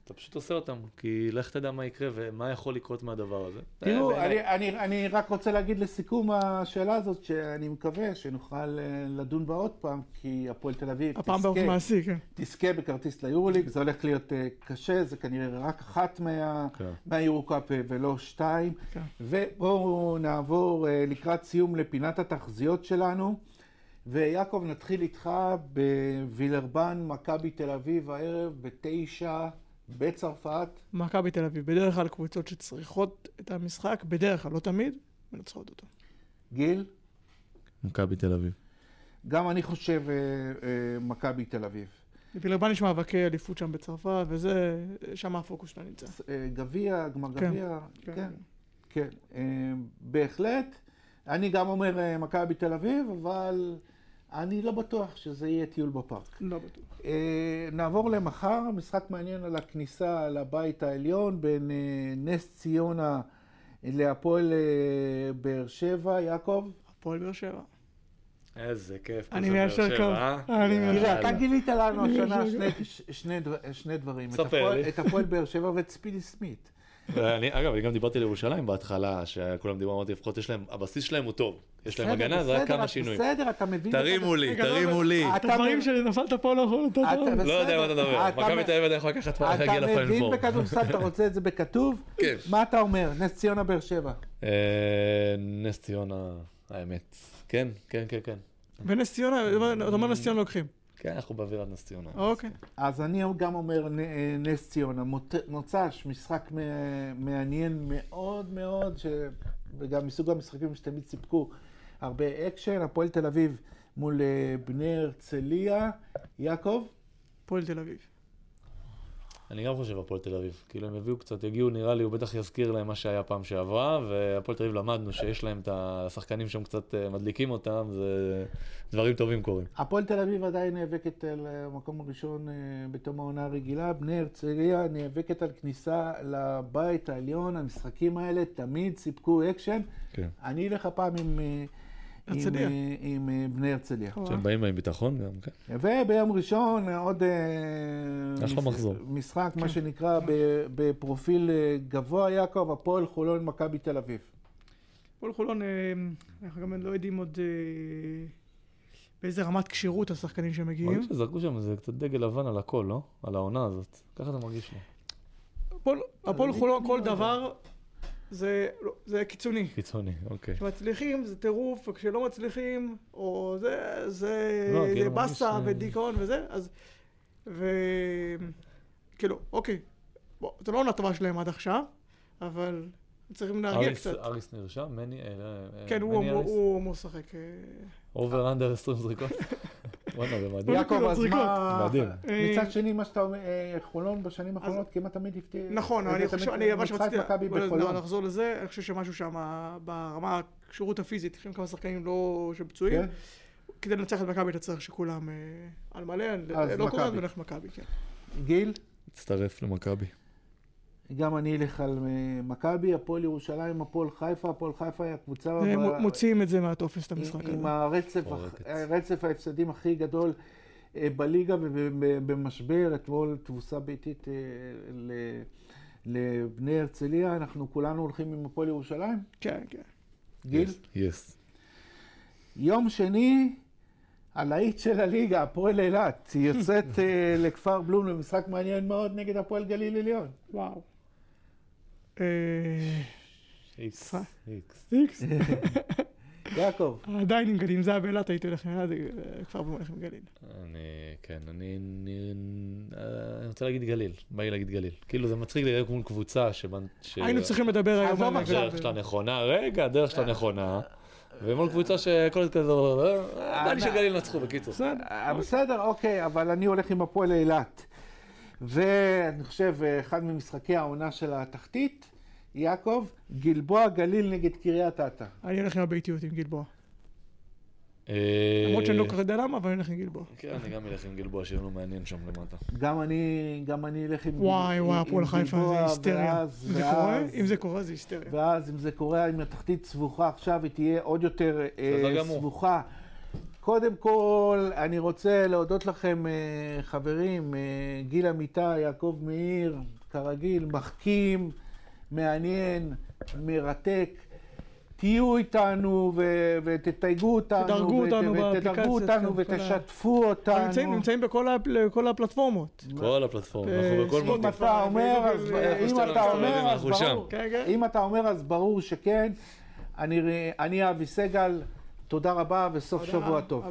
אתה פשוט עושה אותם, כי לך תדע מה יקרה ומה יכול לקרות מהדבר הזה. תראו. אני, אני, אני רק רוצה להגיד לסיכום השאלה הזאת, שאני מקווה שנוכל אה, לדון בה עוד פעם, כי הפועל תל אביב הפעם באופן תזכה, מעשי, כן. תזכה בכרטיס ליורוליג, זה הולך להיות אה, קשה, זה כנראה רק אחת מה, כן. מהיורו-קאפ אה, ולא שתיים. כן. ובואו נעבור לקראת סיום לפינת התחזיות שלנו. ויעקב, נתחיל איתך בווילרבן, מכבי תל אביב הערב, בתשע, בצרפת. מכבי תל אביב, בדרך כלל קבוצות שצריכות את המשחק, בדרך כלל, לא תמיד, מנצחות אותו. גיל? מכבי תל אביב. גם אני חושב אה, אה, מכבי תל אביב. וילרבן יש מאבקי אליפות שם בצרפת, וזה, שם הפוקוס שלה נמצא. אה, גביע, גמר כן, גביע, כן. כן, כן, אה, בהחלט. אני גם אומר אה, מכבי תל אביב, אבל אני לא בטוח שזה יהיה טיול בפארק. לא בטוח. אה, נעבור למחר, משחק מעניין על הכניסה לבית העליון בין אה, נס ציונה להפועל אה, באר שבע, יעקב. הפועל באר שבע. איזה כיף. אני מיישר קו. אני. מיישר תראה, אתה גילית לנו השנה שני- דברים. ספר לי. את הפועל באר שבע ואת ספידי סמית. אגב, אני גם דיברתי על ירושלים בהתחלה, שכולם דיברו, אמרתי, לפחות יש להם, הבסיס שלהם הוא טוב. יש להם הגנה, זה רק כמה שינויים. בסדר, אתה מבין. תרימו לי, לא, תרימו לי. את הדברים שלי נפלת פה לא יכול לתת. אתה. לא יודע מה אתה מדבר. אתה מכבי תל אביב עדיין יכולה לקחת פעם להגיע אתה לפיינל מבין פור. בכדורסל, אתה רוצה את זה בכתוב? כן. מה אתה אומר? נס ציונה באר שבע. אה, נס ציונה, האמת. כן, כן, כן, כן. ונס ציונה, אתה אומר נס ציונה לוקחים. כן, אנחנו באווירת נס ציונה. אוקיי. אז אני גם אומר אה, נס ציונה. מוצ"ש, משחק מעניין מאוד מאוד, ש- וגם מסוג המשחקים שתמיד סיפקו הרבה אקשן. הפועל תל אביב מול אה, בני הרצליה. יעקב? הפועל תל אביב. אני גם חושב הפועל תל אביב. כאילו הם יביאו קצת, יגיעו, נראה לי, הוא בטח יזכיר להם מה שהיה פעם שעברה, והפועל תל אביב למדנו שיש להם את השחקנים שם קצת אה, מדליקים אותם, זה דברים טובים קורים. הפועל תל אביב עדיין נאבקת על המקום הראשון אה, בתום העונה הרגילה. בני הרצליה נאבקת על כניסה לבית העליון. המשחקים האלה תמיד סיפקו אקשן. כן. אני אלך הפעם עם, אה, עם, הרצליה. אה, עם אה, בני הרצליה. שהם באים עם ביטחון גם, כן. וביום ראשון עוד אה, אחלה מש- מחזור. משחק, כן. מה שנקרא, ב- בפרופיל גבוה, יעקב, הפועל חולון, מכבי תל אביב. הפועל חולון, אנחנו גם לא יודעים עוד באיזה רמת כשירות השחקנים שמגיעים. מרגיש שזרקו שם איזה קצת דגל לבן על הכל, לא? על העונה הזאת. ככה זה מרגיש לי. הפועל- חולון, כל לא. דבר זה לא, זה קיצוני. קיצוני, אוקיי. כשמצליחים זה טירוף, וכשלא מצליחים, או זה, זה, לא, זה כאילו, באסה מרגיש, אה, ודיכאון וזה, אז... ו... כאילו, אוקיי, בוא, זה לא עונה טובה שלהם עד עכשיו, אבל צריכים להרגיע אריס- קצת. אריס נרשם? מני? אה, אה, כן, הוא מני אמור- אריס? הוא אמור לשחק. אובר אנדר 20 זריקות? וואלה, זה מדהים. יעקב, אז. מה... מדהים. מצד שני, מה שאתה אומר, אה, חולון בשנים האחרונות כמעט תמיד הפתיע. נכון, אני תמיד חושב, אני, משחק שרציתי, מכבי בוא בחולון. נחזור לזה, אני חושב שמשהו שם ברמה הכשירות הפיזית, יש כמה שחקנים לא שפצועים, כן? כדי לנצח את מכבי אתה צריך שכולם אה, על מלא, לא מכבי. נלך מכבי, כן. גיל? מצטרף למכבי. גם אני אלך על אה, מכבי, הפועל ירושלים, הפועל חיפה, הפועל חיפה היא הקבוצה... הם ב- מוציאים את זה מהטופס, את המשחק עם הזה. הרצף, פורקת. רצף ההפסדים הכי גדול אה, בליגה ובמשבר, אתמול תבוסה ביתית אה, ל- לבני הרצליה, אנחנו כולנו הולכים עם הפועל ירושלים? כן, כן. גיל? יס. יום שני, הלהיט של הליגה, הפועל אילת, יוצאת אה, לכפר בלום למשחק מעניין מאוד נגד הפועל גליל עליון. וואו. אה, איקס. משחק. איקס. יעקב, עדיין עם גליל, זה היה באילת, הייתי הולך עם אילת, אה, כבר הולך עם גליל. אני, כן, אני, אני, אני רוצה להגיד גליל, בא לי להגיד גליל. כאילו זה מצחיק לדבר מול קבוצה שבנ... ש... היינו צריכים לדבר היום עזוב על עכשיו. הדרך שלה נכונה, רגע, הדרך שלה נכונה. ומול קבוצה שכל זה כזה, אה, בא לי שגליל נצחו בקיצור. אה, בסדר, אוקיי, אבל אני הולך עם הפועל אילת. ואני חושב, אה, אחד ממשחקי העונה של התחתית, יעקב, גלבוע גליל נגד קריית אתא. אני הולך עם הביתיות עם גלבוע. אה, למרות שאני לא כל כך יודע למה, אבל אני הולך עם גלבוע. כן, אני גם אלך עם גלבוע, שיהיה לנו מעניין שם למטה. גם אני, גם אני אלך עם וואי עם- וואי, עם הפועל חיפה זה גלבוע, היסטריה. זה קורה, אם זה קורה זה היסטריה. ואז אם זה קורה, אם התחתית סבוכה עכשיו, היא תהיה עוד יותר אה, בסדר גמור. סבוכה. קודם כל, אני רוצה להודות לכם, אה, חברים, אה, גיל אמיתי, יעקב מאיר, כרגיל, מחכים, מעניין, מרתק. תהיו איתנו ו- ותתייגו אותנו, תדרגו ות- אותנו ותדרגו באפליקציות, אותנו כל ה- ותשתפו אותנו. נמצאים- נמצאים בכל ה- כל הפלטפורמות. כל הפלטפורמה, אה, אנחנו בכל ספוטיפיי. מקום. אם אתה אומר, אז אם אתה אומר. ברור. כן, כן. אם אתה אומר, אז ברור שכן. אני אבי סגל, תודה רבה וסוף שבוע טוב.